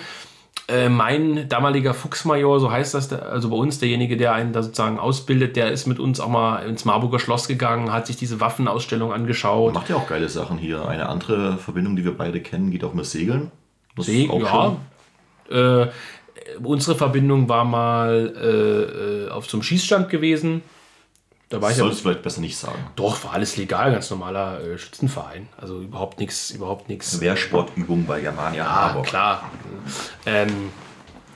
Äh, mein damaliger Fuchsmajor, so heißt das, also bei uns derjenige, der einen da sozusagen ausbildet, der ist mit uns auch mal ins Marburger Schloss gegangen, hat sich diese Waffenausstellung angeschaut. Macht ja auch geile Sachen hier. Eine andere Verbindung, die wir beide kennen, geht auch mit Segeln. Das Segeln, ja. Äh, unsere Verbindung war mal äh, äh auf so einem Schießstand gewesen. Da war ich solltest du vielleicht besser nicht sagen. Doch, war alles legal, ganz normaler äh, Schützenverein. Also überhaupt nichts, überhaupt nichts. Wehrsportübung bei Germania ja, Harburg. klar. Ähm,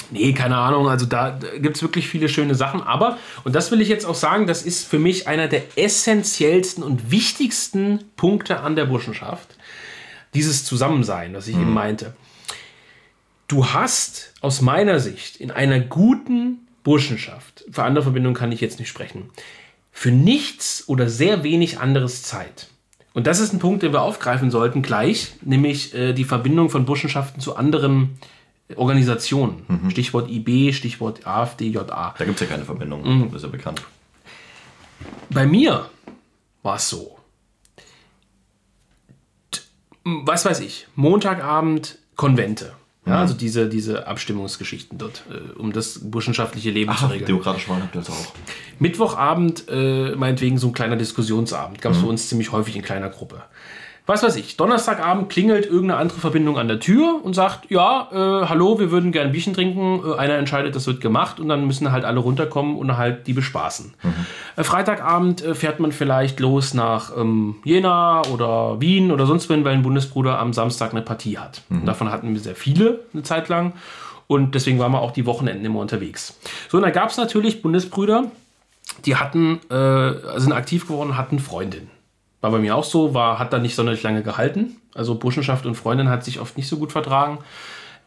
nee, keine Ahnung. Also da, da gibt es wirklich viele schöne Sachen. Aber, und das will ich jetzt auch sagen, das ist für mich einer der essentiellsten und wichtigsten Punkte an der Burschenschaft. Dieses Zusammensein, was ich mhm. eben meinte. Du hast aus meiner Sicht in einer guten Burschenschaft, für andere Verbindungen kann ich jetzt nicht sprechen, für nichts oder sehr wenig anderes Zeit. Und das ist ein Punkt, den wir aufgreifen sollten gleich, nämlich äh, die Verbindung von Burschenschaften zu anderen Organisationen. Mhm. Stichwort IB, Stichwort AfD, JA. Da gibt es ja keine Verbindung, mhm. das ist ja bekannt. Bei mir war es so. Was weiß ich, Montagabend Konvente. Ja, also diese, diese Abstimmungsgeschichten dort, äh, um das burschenschaftliche Leben Ach, zu regeln. Demokratisch Wahlen habt ihr das auch. Mittwochabend, äh, meinetwegen so ein kleiner Diskussionsabend, gab es mhm. für uns ziemlich häufig in kleiner Gruppe. Was weiß ich, Donnerstagabend klingelt irgendeine andere Verbindung an der Tür und sagt, ja, äh, hallo, wir würden gerne ein Bierchen trinken. Äh, einer entscheidet, das wird gemacht und dann müssen halt alle runterkommen und halt die bespaßen. Mhm. Äh, Freitagabend äh, fährt man vielleicht los nach ähm, Jena oder Wien oder sonst wohin, weil ein Bundesbruder am Samstag eine Partie hat. Mhm. davon hatten wir sehr viele eine Zeit lang und deswegen waren wir auch die Wochenenden immer unterwegs. So, und da gab es natürlich Bundesbrüder, die hatten, äh, sind aktiv geworden, hatten Freundinnen. War bei mir auch so, war, hat da nicht sonderlich lange gehalten. Also Burschenschaft und Freundin hat sich oft nicht so gut vertragen.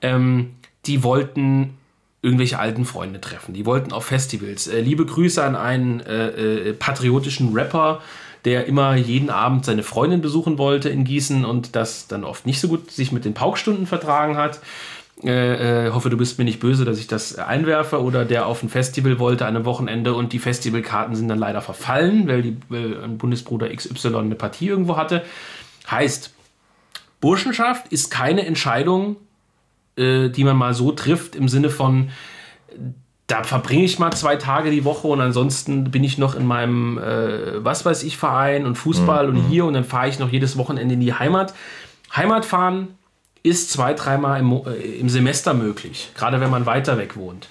Ähm, die wollten irgendwelche alten Freunde treffen. Die wollten auf Festivals. Äh, liebe Grüße an einen äh, äh, patriotischen Rapper, der immer jeden Abend seine Freundin besuchen wollte in Gießen und das dann oft nicht so gut sich mit den Paukstunden vertragen hat. Äh, äh, hoffe, du bist mir nicht böse, dass ich das einwerfe. Oder der auf ein Festival wollte an einem Wochenende und die Festivalkarten sind dann leider verfallen, weil, die, weil ein Bundesbruder XY eine Partie irgendwo hatte. Heißt, Burschenschaft ist keine Entscheidung, äh, die man mal so trifft im Sinne von, da verbringe ich mal zwei Tage die Woche und ansonsten bin ich noch in meinem, äh, was weiß ich, Verein und Fußball mhm. und hier und dann fahre ich noch jedes Wochenende in die Heimat. Heimatfahren ist zwei, dreimal im, äh, im Semester möglich, gerade wenn man weiter weg wohnt.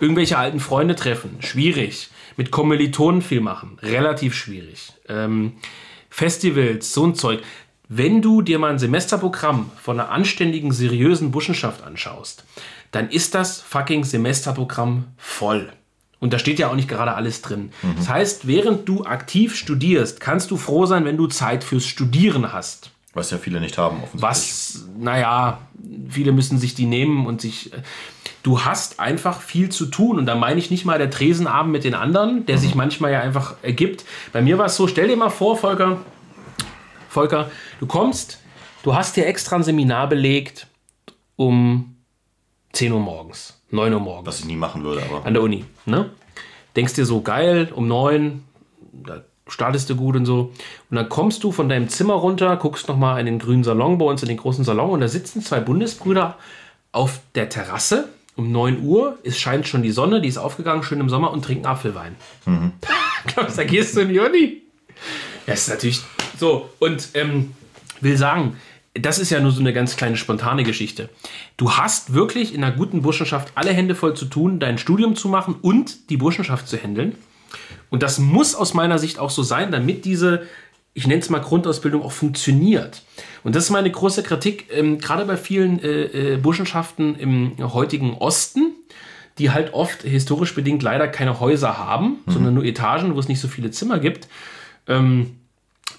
Irgendwelche alten Freunde treffen, schwierig. Mit Kommilitonen viel machen, relativ schwierig. Ähm, Festivals, so ein Zeug. Wenn du dir mal ein Semesterprogramm von einer anständigen, seriösen Buschenschaft anschaust, dann ist das fucking Semesterprogramm voll. Und da steht ja auch nicht gerade alles drin. Mhm. Das heißt, während du aktiv studierst, kannst du froh sein, wenn du Zeit fürs Studieren hast. Was ja viele nicht haben, offensichtlich. Was, naja, viele müssen sich die nehmen und sich. Du hast einfach viel zu tun. Und da meine ich nicht mal der Tresenabend mit den anderen, der mhm. sich manchmal ja einfach ergibt. Bei mir war es so, stell dir mal vor, Volker, Volker, du kommst, du hast dir extra ein Seminar belegt um 10 Uhr morgens, 9 Uhr morgens. Was ich nie machen würde, aber. An der Uni, ne? Denkst dir so, geil, um 9, da startest du gut und so. Und dann kommst du von deinem Zimmer runter, guckst nochmal in den grünen Salon bei uns, in den großen Salon, und da sitzen zwei Bundesbrüder auf der Terrasse um 9 Uhr. Es scheint schon die Sonne, die ist aufgegangen, schön im Sommer, und trinken Apfelwein. Mhm. [laughs] Glaubst du, da gehst du in die Uni? Ja, ist natürlich so. Und ähm, will sagen, das ist ja nur so eine ganz kleine spontane Geschichte. Du hast wirklich in einer guten Burschenschaft alle Hände voll zu tun, dein Studium zu machen und die Burschenschaft zu handeln. Und das muss aus meiner Sicht auch so sein, damit diese, ich nenne es mal Grundausbildung, auch funktioniert. Und das ist meine große Kritik, ähm, gerade bei vielen äh, äh, Burschenschaften im heutigen Osten, die halt oft historisch bedingt leider keine Häuser haben, mhm. sondern nur Etagen, wo es nicht so viele Zimmer gibt. Ähm,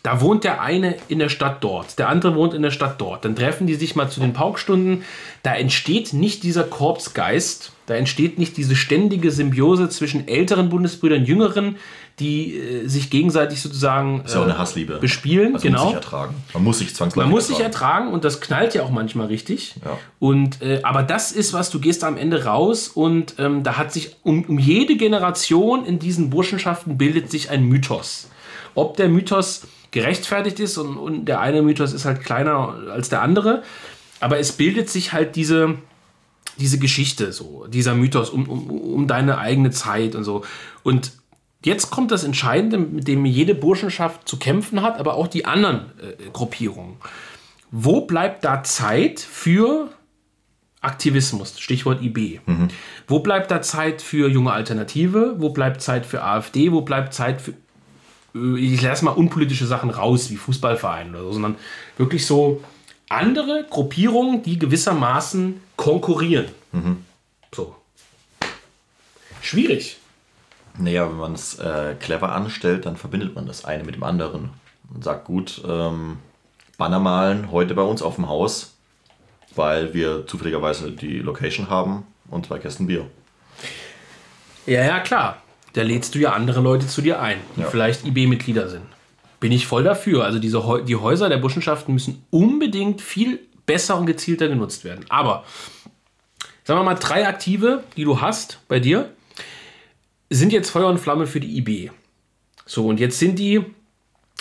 da wohnt der eine in der Stadt dort, der andere wohnt in der Stadt dort. Dann treffen die sich mal zu den Paukstunden. Da entsteht nicht dieser Korpsgeist, da entsteht nicht diese ständige Symbiose zwischen älteren Bundesbrüdern, jüngeren, die äh, sich gegenseitig sozusagen ist ja auch eine Hassliebe. bespielen. Also genau. Man muss sich ertragen. Man muss sich zwangsläufig Man muss ertragen. sich ertragen und das knallt ja auch manchmal richtig. Ja. Und, äh, aber das ist was, du gehst am Ende raus und ähm, da hat sich um, um jede Generation in diesen Burschenschaften bildet sich ein Mythos. Ob der Mythos gerechtfertigt ist und, und der eine Mythos ist halt kleiner als der andere, aber es bildet sich halt diese diese Geschichte, so, dieser Mythos um, um, um deine eigene Zeit und so. Und jetzt kommt das Entscheidende, mit dem jede Burschenschaft zu kämpfen hat, aber auch die anderen äh, Gruppierungen. Wo bleibt da Zeit für Aktivismus, Stichwort IB. Mhm. Wo bleibt da Zeit für junge Alternative? Wo bleibt Zeit für AfD? Wo bleibt Zeit für, ich lasse mal unpolitische Sachen raus, wie Fußballvereine oder so, sondern wirklich so andere Gruppierungen, die gewissermaßen konkurrieren. Mhm. So. Schwierig. Naja, wenn man es äh, clever anstellt, dann verbindet man das eine mit dem anderen und sagt, gut, ähm, Banner malen heute bei uns auf dem Haus, weil wir zufälligerweise die Location haben und zwei Kästen Bier. Ja, ja, klar. Da lädst du ja andere Leute zu dir ein, die ja. vielleicht IB-Mitglieder sind. Bin ich voll dafür. Also diese, die Häuser der Burschenschaften müssen unbedingt viel besser und gezielter genutzt werden. Aber sagen wir mal, drei Aktive, die du hast bei dir, sind jetzt Feuer und Flamme für die IB. So, und jetzt sind die,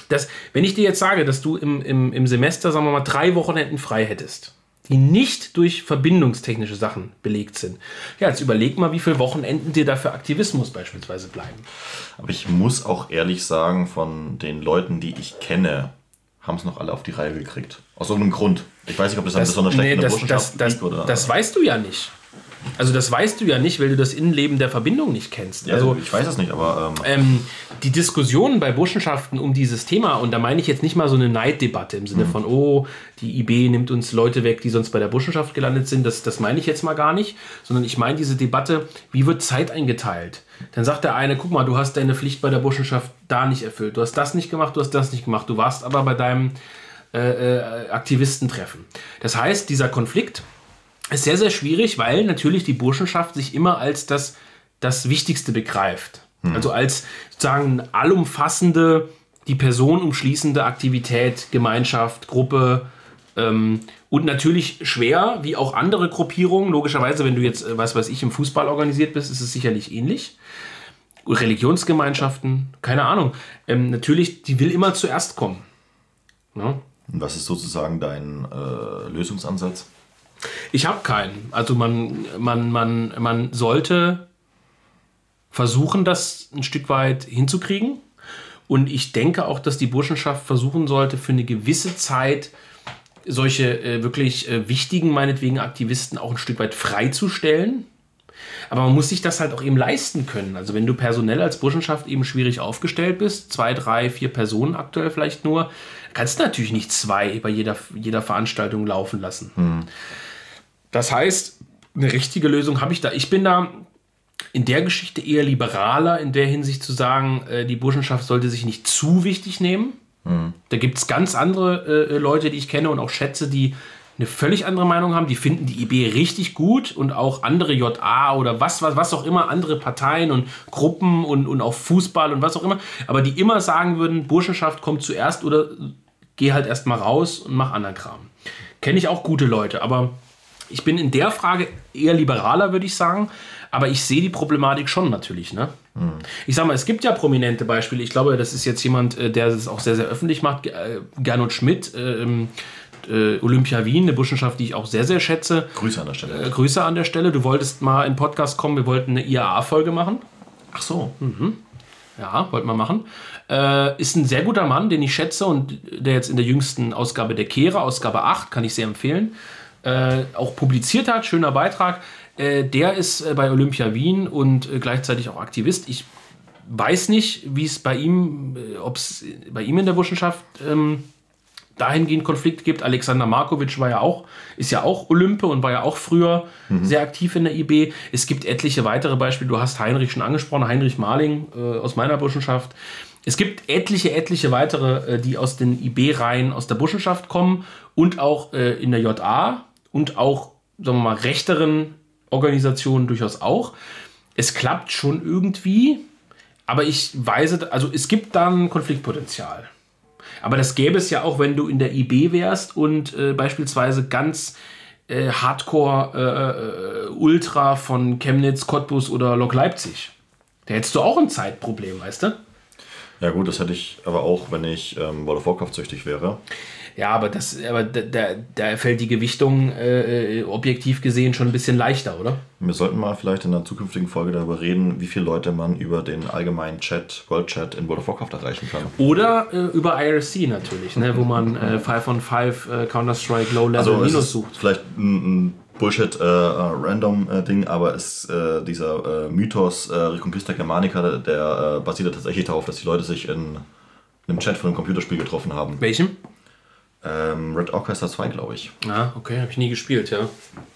das, wenn ich dir jetzt sage, dass du im, im, im Semester, sagen wir mal, drei Wochenenden frei hättest, die nicht durch verbindungstechnische Sachen belegt sind. Ja, jetzt überleg mal, wie viele Wochenenden dir da für Aktivismus beispielsweise bleiben. Aber ich muss auch ehrlich sagen, von den Leuten, die ich kenne, haben es noch alle auf die Reihe gekriegt. Aus irgendeinem Grund. Ich weiß nicht, ob das, das besonders schlecht nee, das, das, das, oder. Das weißt du ja nicht. Also das weißt du ja nicht, weil du das Innenleben der Verbindung nicht kennst. Ja, also ich weiß es nicht, aber ähm ähm, die Diskussionen bei Burschenschaften um dieses Thema und da meine ich jetzt nicht mal so eine Neiddebatte im Sinne mhm. von oh die IB nimmt uns Leute weg, die sonst bei der Burschenschaft gelandet sind. Das, das meine ich jetzt mal gar nicht, sondern ich meine diese Debatte, wie wird Zeit eingeteilt? Dann sagt der eine, guck mal, du hast deine Pflicht bei der Burschenschaft da nicht erfüllt, du hast das nicht gemacht, du hast das nicht gemacht, du warst aber bei deinem äh, äh, Aktivistentreffen. Das heißt, dieser Konflikt ist sehr, sehr schwierig, weil natürlich die Burschenschaft sich immer als das, das Wichtigste begreift. Hm. Also als sozusagen allumfassende, die Person umschließende Aktivität, Gemeinschaft, Gruppe. Ähm, und natürlich schwer, wie auch andere Gruppierungen. Logischerweise, wenn du jetzt, äh, was weiß ich, im Fußball organisiert bist, ist es sicherlich ähnlich. Religionsgemeinschaften, keine Ahnung. Ähm, natürlich, die will immer zuerst kommen. Ja? Was ist sozusagen dein äh, Lösungsansatz? Ich habe keinen. Also man, man, man, man sollte versuchen, das ein Stück weit hinzukriegen. Und ich denke auch, dass die Burschenschaft versuchen sollte, für eine gewisse Zeit solche äh, wirklich äh, wichtigen, meinetwegen Aktivisten auch ein Stück weit freizustellen. Aber man muss sich das halt auch eben leisten können. Also wenn du personell als Burschenschaft eben schwierig aufgestellt bist, zwei, drei, vier Personen aktuell vielleicht nur, kannst du natürlich nicht zwei bei jeder, jeder Veranstaltung laufen lassen. Hm. Das heißt, eine richtige Lösung habe ich da. Ich bin da in der Geschichte eher liberaler, in der Hinsicht zu sagen, äh, die Burschenschaft sollte sich nicht zu wichtig nehmen. Mhm. Da gibt es ganz andere äh, Leute, die ich kenne und auch schätze, die eine völlig andere Meinung haben. Die finden die IB richtig gut und auch andere JA oder was, was, was auch immer, andere Parteien und Gruppen und, und auch Fußball und was auch immer. Aber die immer sagen würden, Burschenschaft kommt zuerst oder geh halt erst mal raus und mach anderen Kram. Kenne ich auch gute Leute, aber ich bin in der Frage eher liberaler, würde ich sagen. Aber ich sehe die Problematik schon natürlich. Ne? Hm. Ich sage mal, es gibt ja prominente Beispiele. Ich glaube, das ist jetzt jemand, äh, der das auch sehr, sehr öffentlich macht. Äh, Gernot Schmidt, ähm, äh, Olympia Wien, eine Burschenschaft, die ich auch sehr, sehr schätze. Grüße an der Stelle. Äh, Grüße an der Stelle. Du wolltest mal in Podcast kommen, wir wollten eine IAA-Folge machen. Ach so. Mhm. Ja, wollten wir machen. Äh, ist ein sehr guter Mann, den ich schätze und der jetzt in der jüngsten Ausgabe der Kehre, Ausgabe 8, kann ich sehr empfehlen, äh, auch publiziert hat. Schöner Beitrag. Äh, der ist äh, bei Olympia Wien und äh, gleichzeitig auch Aktivist. Ich weiß nicht, wie es bei ihm, ob es bei ihm in der Burschenschaft ähm, dahingehend Konflikt gibt. Alexander Markovic war ja auch, ist ja auch Olympe und war ja auch früher mhm. sehr aktiv in der IB. Es gibt etliche weitere Beispiele. Du hast Heinrich schon angesprochen, Heinrich Marling äh, aus meiner Burschenschaft. Es gibt etliche, etliche weitere, äh, die aus den IB-Reihen aus der Burschenschaft kommen und auch äh, in der JA und auch, sagen wir mal, rechteren Organisationen durchaus auch. Es klappt schon irgendwie, aber ich weise, also es gibt dann Konfliktpotenzial. Aber das gäbe es ja auch, wenn du in der IB wärst und äh, beispielsweise ganz äh, Hardcore äh, äh, Ultra von Chemnitz, Cottbus oder Lok Leipzig. Da hättest du auch ein Zeitproblem, weißt du? Ja gut, das hätte ich aber auch, wenn ich ähm, World of Warcraft süchtig wäre. Ja, aber, das, aber da, da fällt die Gewichtung äh, objektiv gesehen schon ein bisschen leichter, oder? Wir sollten mal vielleicht in einer zukünftigen Folge darüber reden, wie viele Leute man über den allgemeinen Chat, World Chat in World of Warcraft erreichen kann. Oder äh, über IRC natürlich, ne, wo man äh, 5 on 5 äh, Counter-Strike Low Level also Minus sucht. Vielleicht ein, ein Bullshit äh, random äh, Ding, aber ist äh, dieser äh, Mythos äh, Reconquista Germanica, der äh, basiert tatsächlich darauf, dass die Leute sich in einem Chat von einem Computerspiel getroffen haben. Welchem? Ähm, Red Orchestra 2, glaube ich. Ah, okay, habe ich nie gespielt, ja.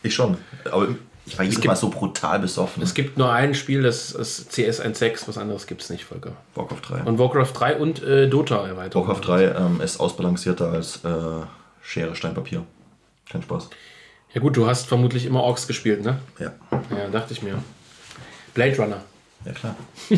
Ich schon. Aber ich war jedes Mal so brutal besoffen. Es gibt nur ein Spiel, das ist CS 1.6, was anderes gibt es nicht, Volker. Warcraft 3. Und Warcraft 3 und äh, Dota erweitert. Warcraft 3 ähm, ist ausbalancierter als äh, Schere, Stein, Papier. Kein Spaß. Ja gut, du hast vermutlich immer Orks gespielt, ne? Ja. Ja, dachte ich mir. Blade Runner. Ja, klar. [laughs]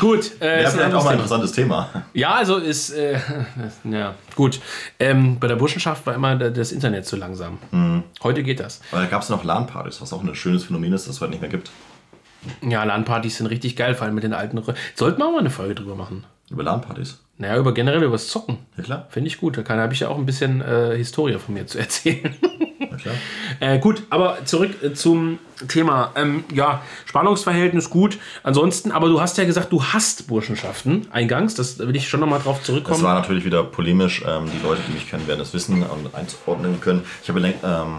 gut. Äh, ja, vielleicht auch mal ein interessantes Thema. Ja, also ist, äh, [laughs] ja, gut. Ähm, bei der Burschenschaft war immer das Internet zu langsam. Mhm. Heute geht das. Aber da gab es noch LAN-Partys, was auch ein schönes Phänomen ist, das es heute nicht mehr gibt. Ja, LAN-Partys sind richtig geil, vor allem mit den alten. Sollten wir auch mal eine Folge drüber machen. Über LAN-Partys? Naja, über generell über das Zocken. Ja, klar. Finde ich gut. Da habe ich ja auch ein bisschen äh, Historie von mir zu [laughs] erzählen. Äh, gut, aber zurück äh, zum Thema. Ähm, ja, Spannungsverhältnis gut. Ansonsten, aber du hast ja gesagt, du hast Burschenschaften eingangs. Das will ich schon nochmal drauf zurückkommen. Das war natürlich wieder polemisch. Ähm, die Leute, die mich kennen, werden das wissen und einzuordnen können. Ich habe ähm,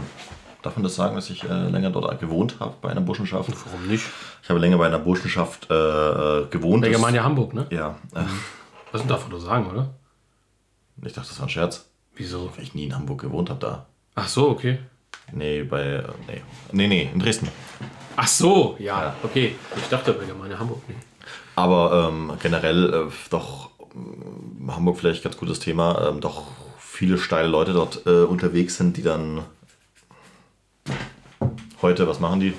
Darf man das sagen, dass ich äh, länger dort gewohnt habe bei einer Burschenschaft? Warum nicht? Ich habe länger bei einer Burschenschaft äh, äh gewohnt. Der Germania Hamburg, ne? Ja. Was darf man da sagen, oder? Ich dachte, das war ein Scherz. Wieso? Weil ich nie in Hamburg gewohnt habe da. Ach so, okay. Nee, bei. Nee. Nee, nee, in Dresden. Ach so, ja, ja. okay. Ich dachte bei Germania Hamburg. Nee. Aber ähm, generell äh, doch äh, Hamburg vielleicht ganz gutes Thema. Ähm, doch viele steile Leute dort äh, unterwegs sind, die dann heute, was machen die?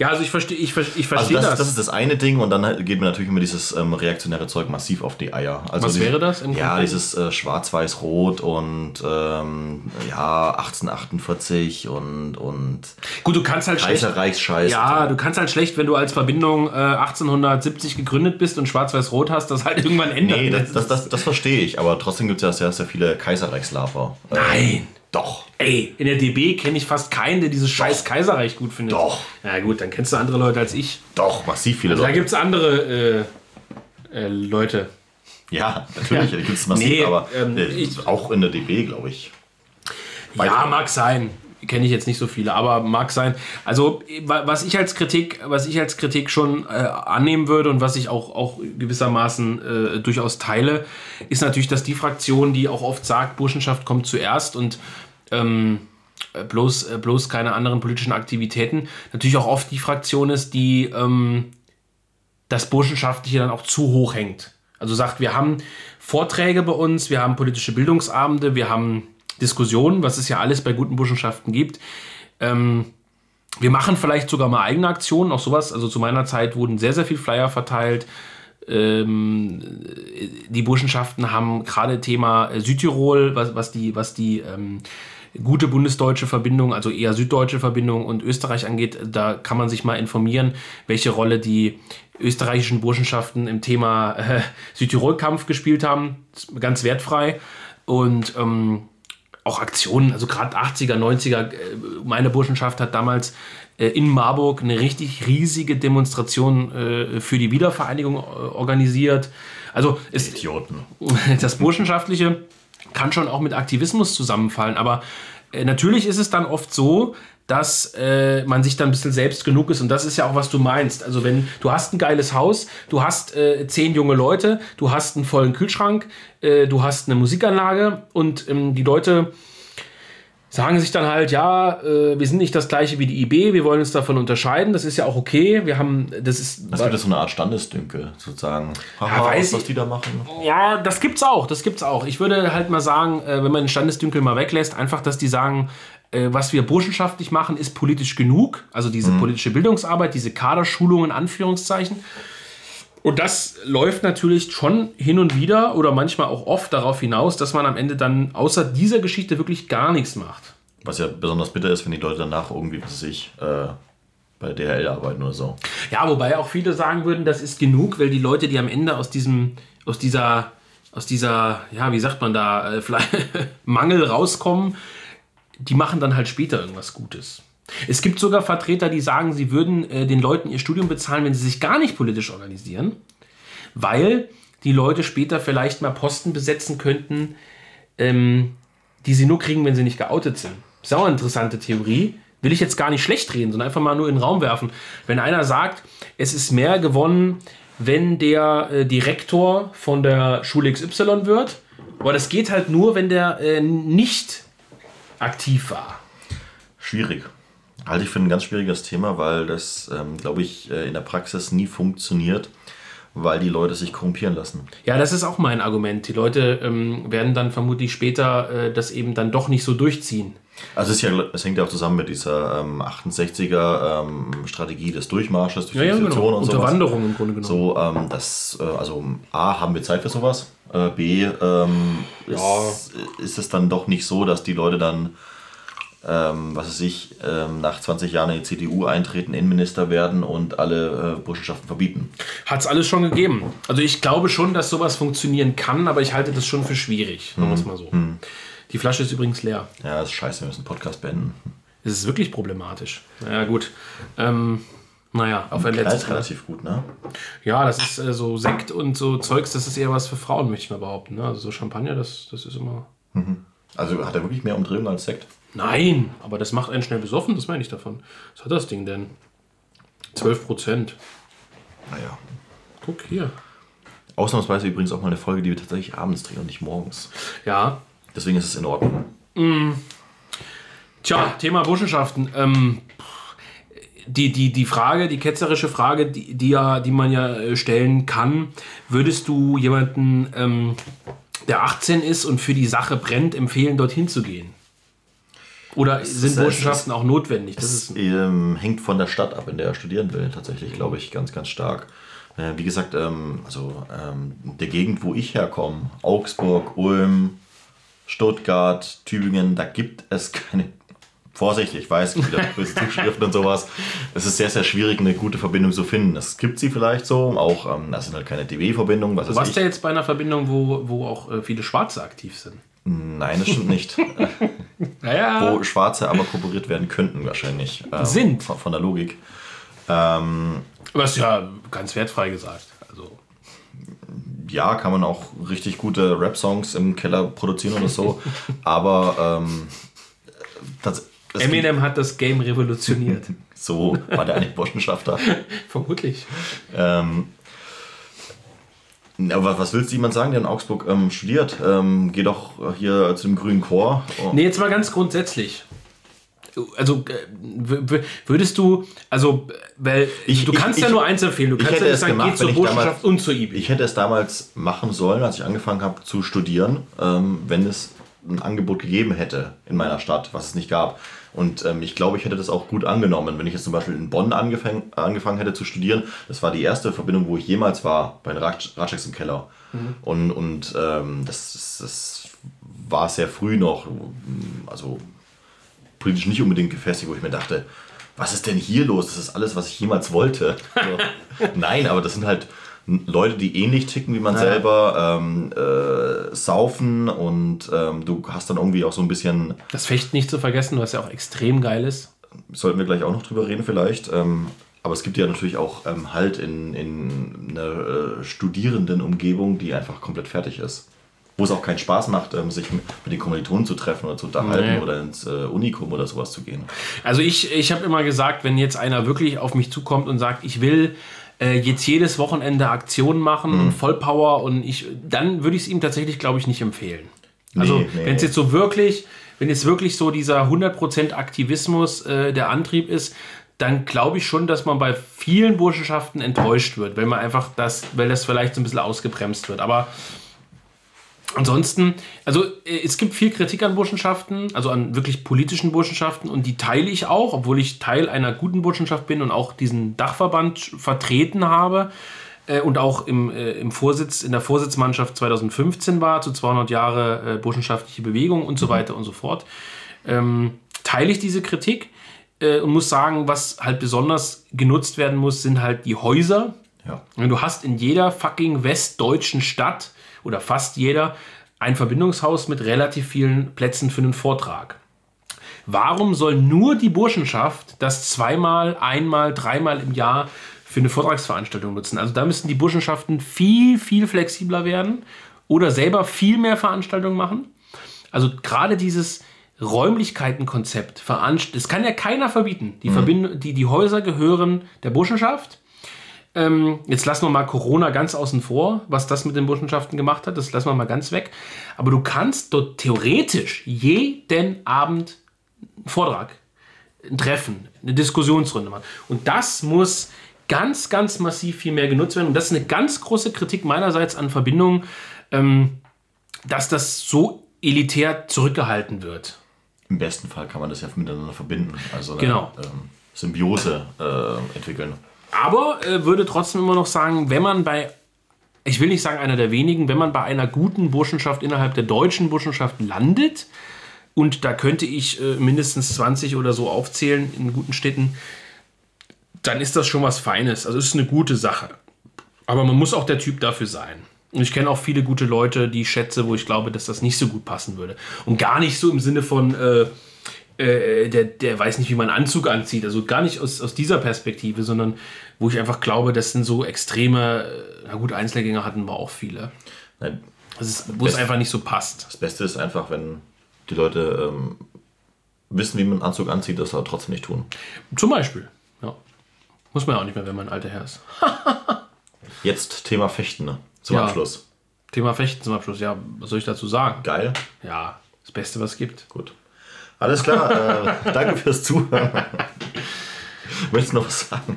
Ja, also ich verstehe ich, ich versteh also das, das. Das ist das eine Ding und dann geht mir natürlich immer dieses ähm, reaktionäre Zeug massiv auf die Eier. Also Was die, wäre das? ja, Kontext? dieses äh, Schwarz-Weiß-Rot und ähm, ja, 1848 und, und Gut, du kannst halt schlecht. Kaiserreichsscheiß. Ja, du kannst halt schlecht, wenn du als Verbindung äh, 1870 gegründet bist und Schwarz-Weiß-Rot hast, das halt irgendwann ändert. Nee, das, das, das, das verstehe ich, aber trotzdem gibt es ja sehr, sehr viele Kaiserreichslafer. Nein! Doch. Ey, in der DB kenne ich fast keinen, der dieses scheiß Kaiserreich gut findet. Doch. Ja gut, dann kennst du andere Leute als ich. Doch, massiv viele also, Leute. Da gibt es andere äh, äh, Leute. Ja, natürlich, ja. da gibt es massiv, nee, aber ähm, äh, ich, auch in der DB, glaube ich. Ja, mag sein. Kenne ich jetzt nicht so viele, aber mag sein. Also, was ich als Kritik, was ich als Kritik schon äh, annehmen würde und was ich auch, auch gewissermaßen äh, durchaus teile, ist natürlich, dass die Fraktion, die auch oft sagt, Burschenschaft kommt zuerst und ähm, bloß, äh, bloß keine anderen politischen Aktivitäten, natürlich auch oft die Fraktion ist, die ähm, das Burschenschaftliche dann auch zu hoch hängt. Also sagt, wir haben Vorträge bei uns, wir haben politische Bildungsabende, wir haben Diskussionen, was es ja alles bei guten Burschenschaften gibt. Ähm, wir machen vielleicht sogar mal eigene Aktionen, auch sowas. Also zu meiner Zeit wurden sehr, sehr viel Flyer verteilt. Ähm, die Burschenschaften haben gerade Thema Südtirol, was, was die, was die ähm, gute bundesdeutsche Verbindung, also eher süddeutsche Verbindung und Österreich angeht, da kann man sich mal informieren, welche Rolle die österreichischen Burschenschaften im Thema äh, Südtirol-Kampf gespielt haben. Ganz wertfrei. Und ähm, auch Aktionen, also gerade 80er, 90er, äh, meine Burschenschaft hat damals äh, in Marburg eine richtig riesige Demonstration äh, für die Wiedervereinigung organisiert. Also ist Idioten. [laughs] das Burschenschaftliche kann schon auch mit Aktivismus zusammenfallen, aber natürlich ist es dann oft so, dass äh, man sich dann ein bisschen selbst genug ist. Und das ist ja auch, was du meinst. Also wenn du hast ein geiles Haus, du hast äh, zehn junge Leute, du hast einen vollen Kühlschrank, äh, du hast eine Musikanlage und ähm, die Leute sagen sich dann halt, ja, äh, wir sind nicht das gleiche wie die IB, wir wollen uns davon unterscheiden, das ist ja auch okay. Wir haben, das ist. Das gibt so eine Art Standesdünkel, sozusagen. Haha, ja, weiß was die da machen. Ja, das gibt's auch, das gibt's auch. Ich würde halt mal sagen, äh, wenn man den Standesdünkel mal weglässt, einfach, dass die sagen, was wir burschenschaftlich machen, ist politisch genug. Also diese mhm. politische Bildungsarbeit, diese Kaderschulung in Anführungszeichen. Und das läuft natürlich schon hin und wieder oder manchmal auch oft darauf hinaus, dass man am Ende dann außer dieser Geschichte wirklich gar nichts macht. Was ja besonders bitter ist, wenn die Leute danach irgendwie, was weiß ich, äh, bei DHL arbeiten oder so. Ja, wobei auch viele sagen würden, das ist genug, weil die Leute, die am Ende aus diesem, aus dieser, aus dieser, ja, wie sagt man da, äh, [laughs] Mangel rauskommen, die machen dann halt später irgendwas Gutes. Es gibt sogar Vertreter, die sagen, sie würden äh, den Leuten ihr Studium bezahlen, wenn sie sich gar nicht politisch organisieren, weil die Leute später vielleicht mal Posten besetzen könnten, ähm, die sie nur kriegen, wenn sie nicht geoutet sind. Ist auch eine interessante Theorie. Will ich jetzt gar nicht schlecht reden, sondern einfach mal nur in den Raum werfen. Wenn einer sagt, es ist mehr gewonnen, wenn der äh, Direktor von der Schule XY wird, aber das geht halt nur, wenn der äh, nicht aktiv war? Schwierig. Halte ich für ein ganz schwieriges Thema, weil das, ähm, glaube ich, äh, in der Praxis nie funktioniert, weil die Leute sich korrumpieren lassen. Ja, das ist auch mein Argument. Die Leute ähm, werden dann vermutlich später äh, das eben dann doch nicht so durchziehen. Also es, ja, es hängt ja auch zusammen mit dieser ähm, 68er ähm, Strategie des Durchmarsches durch ja, ja, genau. und Unterwanderung im Grunde genommen. So, ähm, das, äh, also A, haben wir Zeit für sowas. Äh, B, ähm, ist, ist, es dann doch nicht so, dass die Leute dann, ähm, was weiß ich, ähm, nach 20 Jahren in die CDU eintreten, Innenminister werden und alle äh, Burschenschaften verbieten. Hat es alles schon gegeben. Also ich glaube schon, dass sowas funktionieren kann, aber ich halte das schon für schwierig, sagen wir es mal so. Hm. Die Flasche ist übrigens leer. Ja, das ist scheiße, wir müssen den Podcast beenden. Das ist wirklich problematisch. Naja, gut. Ähm, naja, auf ein letztes ist relativ gut, ne? Ja, das ist äh, so Sekt und so Zeugs, das ist eher was für Frauen, möchte ich mal behaupten. Ne? Also so Champagner, das, das ist immer. Also hat er wirklich mehr Umdrehungen als Sekt? Nein, aber das macht einen schnell besoffen, das meine ich davon. Was hat das Ding denn? 12 Prozent. Naja. Guck hier. Ausnahmsweise übrigens auch mal eine Folge, die wir tatsächlich abends drehen und nicht morgens. Ja. Deswegen ist es in Ordnung. Tja, Thema Burschenschaften. Ähm, die, die, die Frage, die ketzerische Frage, die, die, ja, die man ja äh, stellen kann, würdest du jemanden, ähm, der 18 ist und für die Sache brennt, empfehlen, dorthin zu gehen? Oder sind ist- Burschenschaften auch notwendig? Das Es ist, ähm, hängt von der Stadt ab, in der er studieren will, tatsächlich, glaube ich, ganz, ganz stark. Äh, wie gesagt, ähm, also ähm, der Gegend, wo ich herkomme, Augsburg, Ulm, Stuttgart, Tübingen, da gibt es keine. Vorsicht, ich weiß, es gibt wieder böse Zuschriften und sowas. Es ist sehr, sehr schwierig, eine gute Verbindung zu finden. Es gibt sie vielleicht so, auch, ähm, das sind halt keine DW-Verbindungen, was du warst ja jetzt bei einer Verbindung, wo, wo auch äh, viele Schwarze aktiv sind. Nein, das stimmt nicht. [laughs] Naja. wo Schwarze aber kooperiert werden könnten wahrscheinlich. ähm, Sind. Von, von der Logik. Ähm, Was ja ganz wertfrei gesagt. Ja, kann man auch richtig gute Rap-Songs im Keller produzieren oder so. [laughs] aber ähm, das, gibt- Eminem hat das Game revolutioniert. [laughs] so war der eigentlich Burschenschafter. [laughs] Vermutlich. ähm, aber was willst du jemand sagen, der in Augsburg ähm, studiert? Ähm, geh doch hier zu dem grünen Chor. Oh, Nee, jetzt mal ganz grundsätzlich. Also äh, würdest du, also, äh, weil Ich- du ich- kannst ja ich- nur eins empfehlen. Du ich kannst ja nicht es sagen, gemacht, geh zur ich Burschenschaft damals- und zur IBI. Ich hätte es damals machen sollen, als ich angefangen habe zu studieren, ähm, wenn es ein Angebot gegeben hätte in meiner Stadt, was es nicht gab. Und ähm, ich glaube, ich hätte das auch gut angenommen. Wenn ich jetzt zum Beispiel in Bonn angefangen, angefangen hätte zu studieren, das war die erste Verbindung, wo ich jemals war, bei den Ratsch- Ratscheks im Keller. Und, und ähm, das, das, das war sehr früh noch, also politisch nicht unbedingt gefestigt, wo ich mir dachte, was ist denn hier los? Das ist alles, was ich jemals wollte. So. [laughs] Nein, aber das sind halt Leute, die ähnlich ticken wie man selber, ähm, äh, saufen und ähm, du hast dann irgendwie auch so ein bisschen, Das Fechten nicht zu vergessen, was ja auch extrem geil ist. sollten wir gleich auch noch drüber reden vielleicht, ähm, aber es gibt ja natürlich auch ähm, halt in, in einer äh, Studierendenumgebung, die einfach komplett fertig ist. Wo es auch keinen Spaß macht, ähm, sich mit den Kommilitonen zu treffen oder zu unterhalten Nee. oder ins äh, Unikum oder sowas zu gehen. Also ich, ich habe immer gesagt, wenn jetzt einer wirklich auf mich zukommt und sagt, ich will äh, jetzt jedes Wochenende Aktionen machen Mhm. und Vollpower und ich, dann würde ich es ihm tatsächlich, glaube ich, nicht empfehlen. Also Nee, nee. wenn es jetzt so wirklich, wenn jetzt wirklich so dieser 100% Aktivismus äh, der Antrieb ist, dann glaube ich schon, dass man bei vielen Burschenschaften enttäuscht wird, wenn man einfach das, weil das vielleicht so ein bisschen ausgebremst wird. Aber Ansonsten, also äh, es gibt viel Kritik an Burschenschaften, also an wirklich politischen Burschenschaften und die teile ich auch, obwohl ich Teil einer guten Burschenschaft bin und auch diesen Dachverband vertreten habe äh, und auch im, äh, im Vorsitz, in der Vorsitzmannschaft 2015 war, zu 200 Jahre äh, burschenschaftliche Bewegung und so weiter und so fort. Ähm, teile ich diese Kritik äh, und muss sagen, was halt besonders genutzt werden muss, sind halt die Häuser, Ja. und Du hast in jeder fucking westdeutschen Stadt oder fast jeder ein Verbindungshaus mit relativ vielen Plätzen für einen Vortrag. Warum soll nur die Burschenschaft das zweimal, einmal, dreimal im Jahr für eine Vortragsveranstaltung nutzen? Also da müssten die Burschenschaften viel, viel flexibler werden oder selber viel mehr Veranstaltungen machen. Also gerade dieses Räumlichkeitenkonzept, das kann ja keiner verbieten. Die, Verbind die, die Häuser gehören der Burschenschaft. Ähm, jetzt lassen wir mal Corona ganz außen vor, was das mit den Burschenschaften gemacht hat. Das lassen wir mal ganz weg. Aber du kannst dort theoretisch jeden Abend einen Vortrag, ein Treffen, eine Diskussionsrunde machen. Und das muss ganz, ganz massiv viel mehr genutzt werden. Und das ist eine ganz große Kritik meinerseits an Verbindungen, ähm, dass das so elitär zurückgehalten wird. Im besten Fall kann man das ja miteinander verbinden. Also eine Genau. ähm, Symbiose äh, entwickeln. Aber äh, würde trotzdem immer noch sagen, wenn man bei, ich will nicht sagen einer der wenigen, wenn man bei einer guten Burschenschaft innerhalb der deutschen Burschenschaft landet, und da könnte ich äh, mindestens 20 oder so aufzählen in guten Städten, dann ist das schon was Feines. Also es ist eine gute Sache. Aber man muss auch der Typ dafür sein. Und ich kenne auch viele gute Leute, die ich schätze, wo ich glaube, dass das nicht so gut passen würde. Und gar nicht so im Sinne von, äh, äh, der, der weiß nicht, wie man einen Anzug anzieht. Also gar nicht aus, aus dieser Perspektive, sondern wo ich einfach glaube, das sind so extreme, äh, na gut, Einzelgänger hatten wir auch viele. Nein. Das ist, wo es einfach nicht so passt. Das Beste ist einfach, wenn die Leute ähm, wissen, wie man einen Anzug anzieht, das aber trotzdem nicht tun. Zum Beispiel, ja. Muss man ja auch nicht mehr, wenn man ein alter Herr ist. [laughs] Jetzt Thema Fechten ne? zum ja. Abschluss. Thema Fechten zum Abschluss, ja, was soll ich dazu sagen? Geil. Ja, das Beste, was es gibt. Gut. Alles klar, äh, [laughs] danke fürs Zuhören. Möchtest du noch was sagen?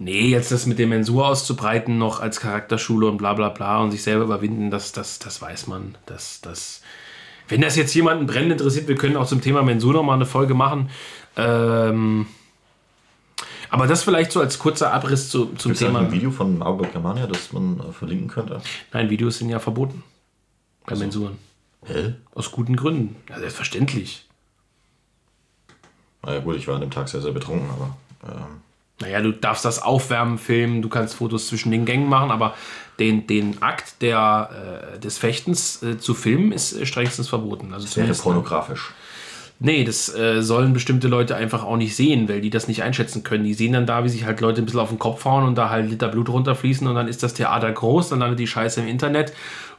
Nee, jetzt das mit dem Mensur auszubreiten, noch als Charakterschule und bla bla bla und sich selber überwinden, das, das, das weiß man. Das, das, wenn das jetzt jemanden brennend interessiert, wir können auch zum Thema Mensur noch mal eine Folge machen. Ähm, aber das vielleicht so als kurzer Abriss zu, zum Gibt's Thema. ein Video von Albert Germania, das man äh, verlinken könnte? Nein, Videos sind ja verboten. Bei also. Mensuren. Hä? Aus guten Gründen. Ja, selbstverständlich. Naja, gut, ich war an dem Tag sehr, sehr betrunken, aber. Ähm. Naja, du darfst das aufwärmen, filmen, du kannst Fotos zwischen den Gängen machen, aber den, den Akt der, äh, des Fechtens äh, zu filmen ist äh, strengstens verboten. Also das wäre pornografisch. Nee, das äh, sollen bestimmte Leute einfach auch nicht sehen, weil die das nicht einschätzen können. Die sehen dann da, wie sich halt Leute ein bisschen auf den Kopf hauen und da halt Liter Blut runterfließen und dann ist das Theater groß, dann landet die Scheiße im Internet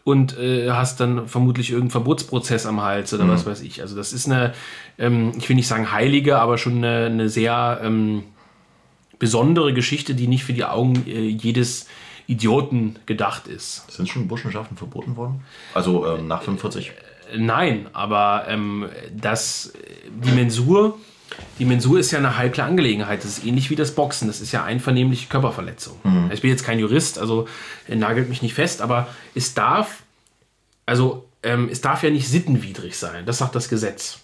und äh, hast dann vermutlich irgendeinen Verbotsprozess am Hals oder mhm. was weiß ich. Also das ist eine, ähm, ich will nicht sagen heilige, aber schon eine, eine sehr ähm, besondere Geschichte, die nicht für die Augen äh, jedes Idioten gedacht ist. Sind schon Burschenschaften verboten worden? Also ähm, nach 45? Äh, nein, aber ähm, das, die Mensur, die Mensur ist ja eine heikle Angelegenheit. Das ist ähnlich wie das Boxen. Das ist ja einvernehmliche Körperverletzung. Mhm. Ich bin jetzt kein Jurist, also nagelt mich nicht fest, aber es darf, also ähm, es darf ja nicht sittenwidrig sein. Das sagt das Gesetz.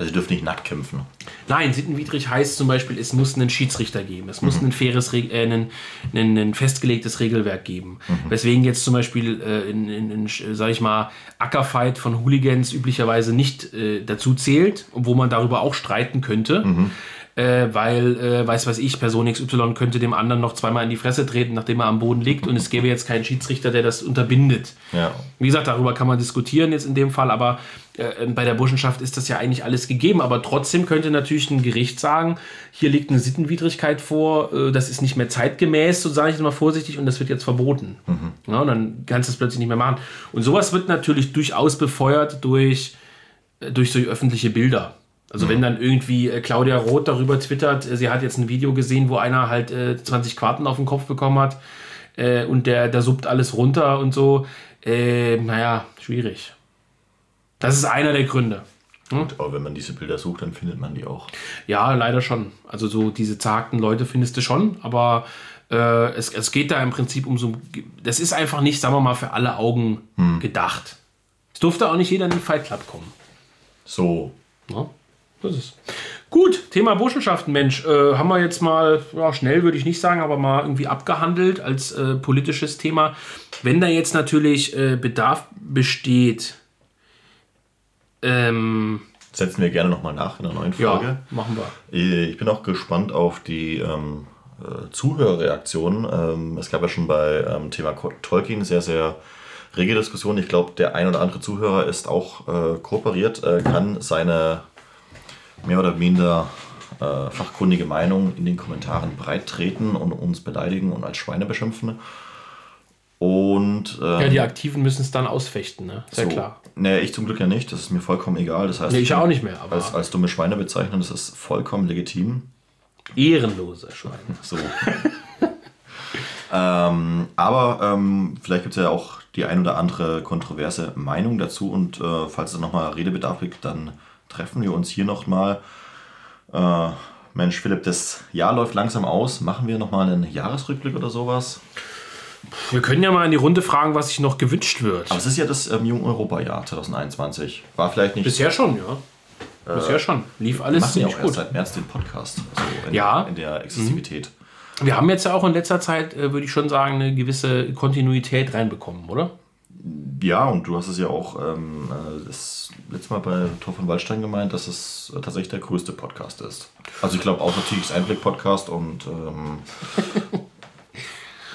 Also sie dürfen nicht nackt kämpfen. Nein, sittenwidrig heißt zum Beispiel, es muss einen Schiedsrichter geben. Es muss mhm. ein faires, äh, ein, ein, ein, festgelegtes Regelwerk geben. Mhm. Weswegen jetzt zum Beispiel äh, in, in, in sag ich mal, Ackerfight von Hooligans üblicherweise nicht äh, dazu zählt, wo man darüber auch streiten könnte. Mhm äh, weil, äh, weiß was ich, Person XY könnte dem anderen noch zweimal in die Fresse treten, nachdem er am Boden liegt und es gäbe jetzt keinen Schiedsrichter, der das unterbindet. Ja. Wie gesagt, darüber kann man diskutieren jetzt in dem Fall, aber äh, bei der Burschenschaft ist das ja eigentlich alles gegeben, aber trotzdem könnte natürlich ein Gericht sagen, hier liegt eine Sittenwidrigkeit vor, äh, das ist nicht mehr zeitgemäß, so sage ich mal vorsichtig, und das wird jetzt verboten. Mhm. Ja, und dann kannst du es plötzlich nicht mehr machen. Und sowas wird natürlich durchaus befeuert durch, äh, durch so öffentliche Bilder. Also wenn dann irgendwie äh, Claudia Roth darüber twittert, äh, sie hat jetzt ein Video gesehen, wo einer halt äh, 20 Quarten auf den Kopf bekommen hat äh, und der, der suppt alles runter und so. Äh, naja, schwierig. Das ist einer der Gründe. Hm? Aber wenn man diese Bilder sucht, dann findet man die auch. Ja, leider schon. Also so diese zagten Leute findest du schon, aber es, es geht da im Prinzip um so. Das ist einfach nicht, sagen wir mal, für alle Augen hm. gedacht. Es durfte auch nicht jeder in den Fight Club kommen. So. Ja? Das ist. Gut, Thema Burschenschaften, Mensch, äh, haben wir jetzt mal, ja, schnell würde ich nicht sagen, aber mal irgendwie abgehandelt als äh, politisches Thema. Wenn da jetzt natürlich äh, Bedarf besteht, ähm, setzen wir gerne nochmal nach in der neuen Folge. Ja, machen wir. Äh, ich bin auch gespannt auf die ähm, äh, Zuhörerreaktionen. Ähm, es gab ja schon bei ähm, Thema Tolkien sehr, sehr rege Diskussionen. Ich glaube, der ein oder andere Zuhörer ist auch äh, kooperiert, kann seine mehr oder minder äh, fachkundige Meinung in den Kommentaren breit treten und uns beleidigen und als Schweine beschimpfen. Und, ähm, ja, die Aktiven müssen es dann ausfechten, ne? Sehr so, klar. Nee, ich zum Glück ja nicht. Das ist mir vollkommen egal. Das heißt, nee, ich auch nicht mehr. Aber als, als dumme Schweine bezeichnen, das ist vollkommen legitim. Ehrenlose Schweine. So. [laughs] ähm, aber ähm, vielleicht gibt es ja auch die ein oder andere kontroverse Meinung dazu. Und äh, falls es nochmal Redebedarf gibt, dann treffen wir uns hier nochmal. Äh, Mensch, Philipp, das Jahr läuft langsam aus. Machen wir nochmal einen Jahresrückblick oder sowas? Wir können ja mal in die Runde fragen, was sich noch gewünscht wird. Aber es ist ja das ähm, Jung-Europa-Jahr 2021. War vielleicht nicht. Bisher schon, ja. Äh, Bisher schon. Lief alles wir ziemlich ja auch gut. Erst seit März den Podcast. Also in, ja. In der Exzessivität. Mhm. Wir haben jetzt ja auch in letzter Zeit, äh, würde ich schon sagen, eine gewisse Kontinuität reinbekommen, oder? Ja, und du hast es ja auch ähm, äh, das letzte Mal bei Tor von Waldstein gemeint, dass es tatsächlich der größte Podcast ist. Also ich glaube auch natürlich Einblick-Podcast und ähm, [laughs]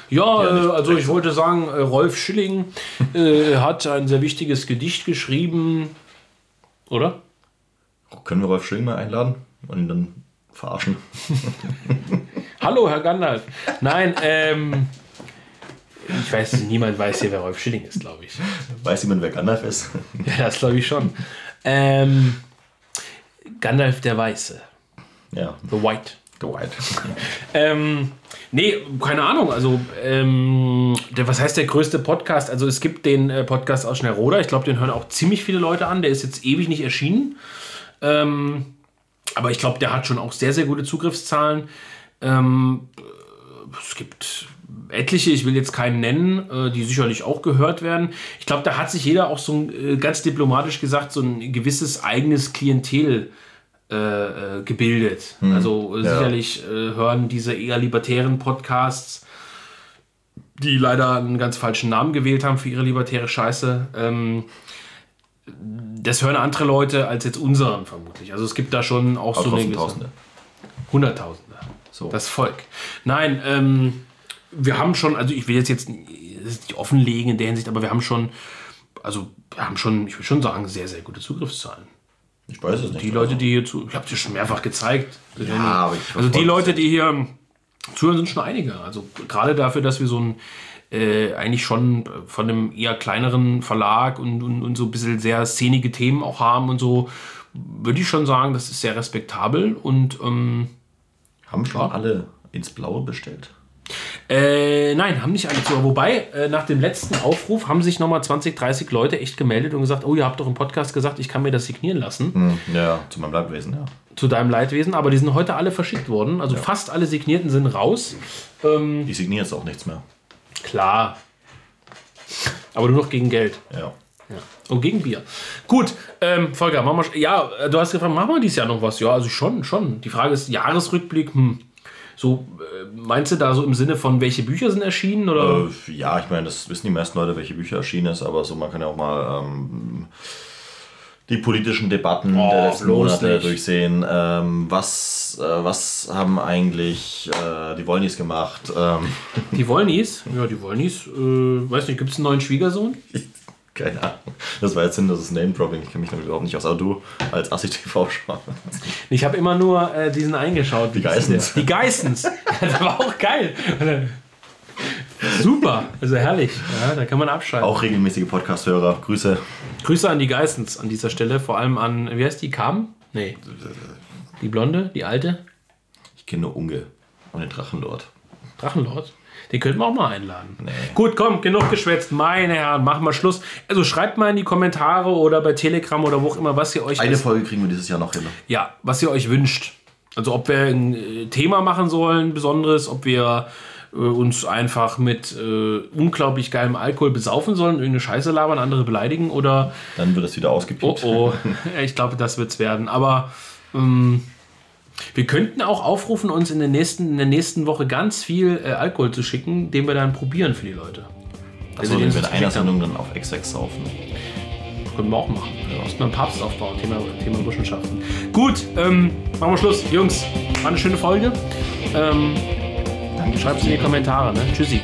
Ja, äh, also ich wollte sagen, äh, Rolf Schilling äh, [laughs] hat ein sehr wichtiges Gedicht geschrieben. Oder? Können wir Rolf Schilling mal einladen und ihn dann verarschen? [laughs] Hallo, Herr Gandalf. Nein, ähm. Ich weiß, niemand weiß hier, wer Rolf Schilling ist, glaube ich. Weiß jemand, wer Gandalf ist? [laughs] Ja, das glaube ich schon. Ähm, Gandalf der Weiße. Ja. The White. The White. [laughs] ähm, nee, keine Ahnung. Also, ähm, der, was heißt der größte Podcast? Also, es gibt den äh, Podcast aus Schnellroda. Ich glaube, den hören auch ziemlich viele Leute an. Der ist jetzt ewig nicht erschienen. Ähm, aber ich glaube, der hat schon auch sehr, sehr gute Zugriffszahlen. Ähm, es gibt etliche, ich will jetzt keinen nennen, äh, die sicherlich auch gehört werden. Ich glaube, da hat sich jeder auch so ein, äh, ganz diplomatisch gesagt, so ein gewisses eigenes Klientel äh, äh gebildet. Hm, also ja. sicherlich äh, hören diese eher libertären Podcasts, die leider einen ganz falschen Namen gewählt haben für ihre libertäre Scheiße. Ähm, das hören andere Leute als jetzt unseren vermutlich. Also es gibt da schon auch, auch so eine Tausende. Hunderttausende. So. Das Volk. Nein, ähm, wir haben schon, also ich will jetzt jetzt nicht offenlegen in der Hinsicht, aber wir haben schon, also wir haben schon, ich würde schon sagen, sehr, sehr gute Zugriffszahlen. Ich weiß es nicht. Die Leute, also. die hier zu, ich habe dir schon mehrfach gezeigt. Ja, aber ich also die Leute, die hier zuhören, sind schon einige. Also gerade dafür, dass wir so ein äh, eigentlich schon von einem eher kleineren Verlag und, und, und so ein bisschen sehr szenige Themen auch haben und so, würde ich schon sagen, das ist sehr respektabel und ähm, haben schon ja. alle ins Blaue bestellt. Äh, nein, haben nicht alle zu. Wobei, äh, nach dem letzten Aufruf haben sich nochmal 20, 30 Leute echt gemeldet und gesagt, oh, ihr habt doch im Podcast gesagt, ich kann mir das signieren lassen. Hm, ja, zu meinem Leidwesen, ja. Zu deinem Leidwesen, aber die sind heute alle verschickt worden. Also ja. fast alle Signierten sind raus. Ähm, ich signiere jetzt auch nichts mehr. Klar. Aber nur noch gegen Geld. Ja. Ja. Und gegen Bier. Gut, ähm, Volker, machen wir, ja, du hast gefragt, machen wir dieses Jahr noch was? Ja, also schon, schon. Die Frage ist, Jahresrückblick, hm, so, äh, meinst du da so im Sinne von, welche Bücher sind erschienen? Oder? Äh, ja, ich meine, das wissen die meisten Leute, welche Bücher erschienen ist, aber so, man kann ja auch mal ähm, die politischen Debatten oh, der letzten Monate nicht. durchsehen. Ähm, was, äh, was haben eigentlich äh, die Wollnis gemacht? Ähm. Die Wollnis? Ja, die Wollnis, äh, weiß nicht, gibt es einen neuen Schwiegersohn? Keine Ahnung. Das war jetzt sinnloses Name-Dropping. Ich kenne mich damit überhaupt nicht aus. Aber du als Assi-TV schauen. [laughs] Ich habe immer nur äh, diesen eingeschaut. Die Geissens. Die Geissens. [laughs] [laughs] das war auch geil. Super, also herrlich. Ja, da kann man abschalten. Auch regelmäßige Podcast-Hörer. Grüße. Grüße an die Geissens an dieser Stelle. Vor allem an, wie heißt die? Kam? Nee. Die Blonde? Die Alte? Ich kenne nur Unge und den Drachenlord. Drachenlord? Den könnten wir auch mal einladen. Nee. Gut, komm, genug geschwätzt. Meine Herren, machen wir Schluss. Also schreibt mal in die Kommentare oder bei Telegram oder wo auch immer, was ihr euch. Eine Folge kriegen wir dieses Jahr noch hin. Ja, was ihr euch wünscht. Also ob wir ein äh, Thema machen sollen, besonderes, ob wir äh, uns einfach mit äh, unglaublich geilem Alkohol besaufen sollen, irgendeine Scheiße labern, andere beleidigen oder. Dann wird es wieder ausgepiept. Oh, oh. [laughs] ich glaube, das wird es werden. Aber. Ähm, wir könnten auch aufrufen, uns in der nächsten, in der nächsten Woche ganz viel äh, Alkohol zu schicken, den wir dann probieren für die Leute. Also den wir in einer Sendung dann auf X6 saufen. Können wir auch machen. Ja. Aus einem Papst aufbauen, Thema, Thema Burschenschaften. Gut, ähm, machen wir Schluss. Jungs, war eine schöne Folge. Ähm, Schreibt es in die Kommentare. Ne? Tschüssi.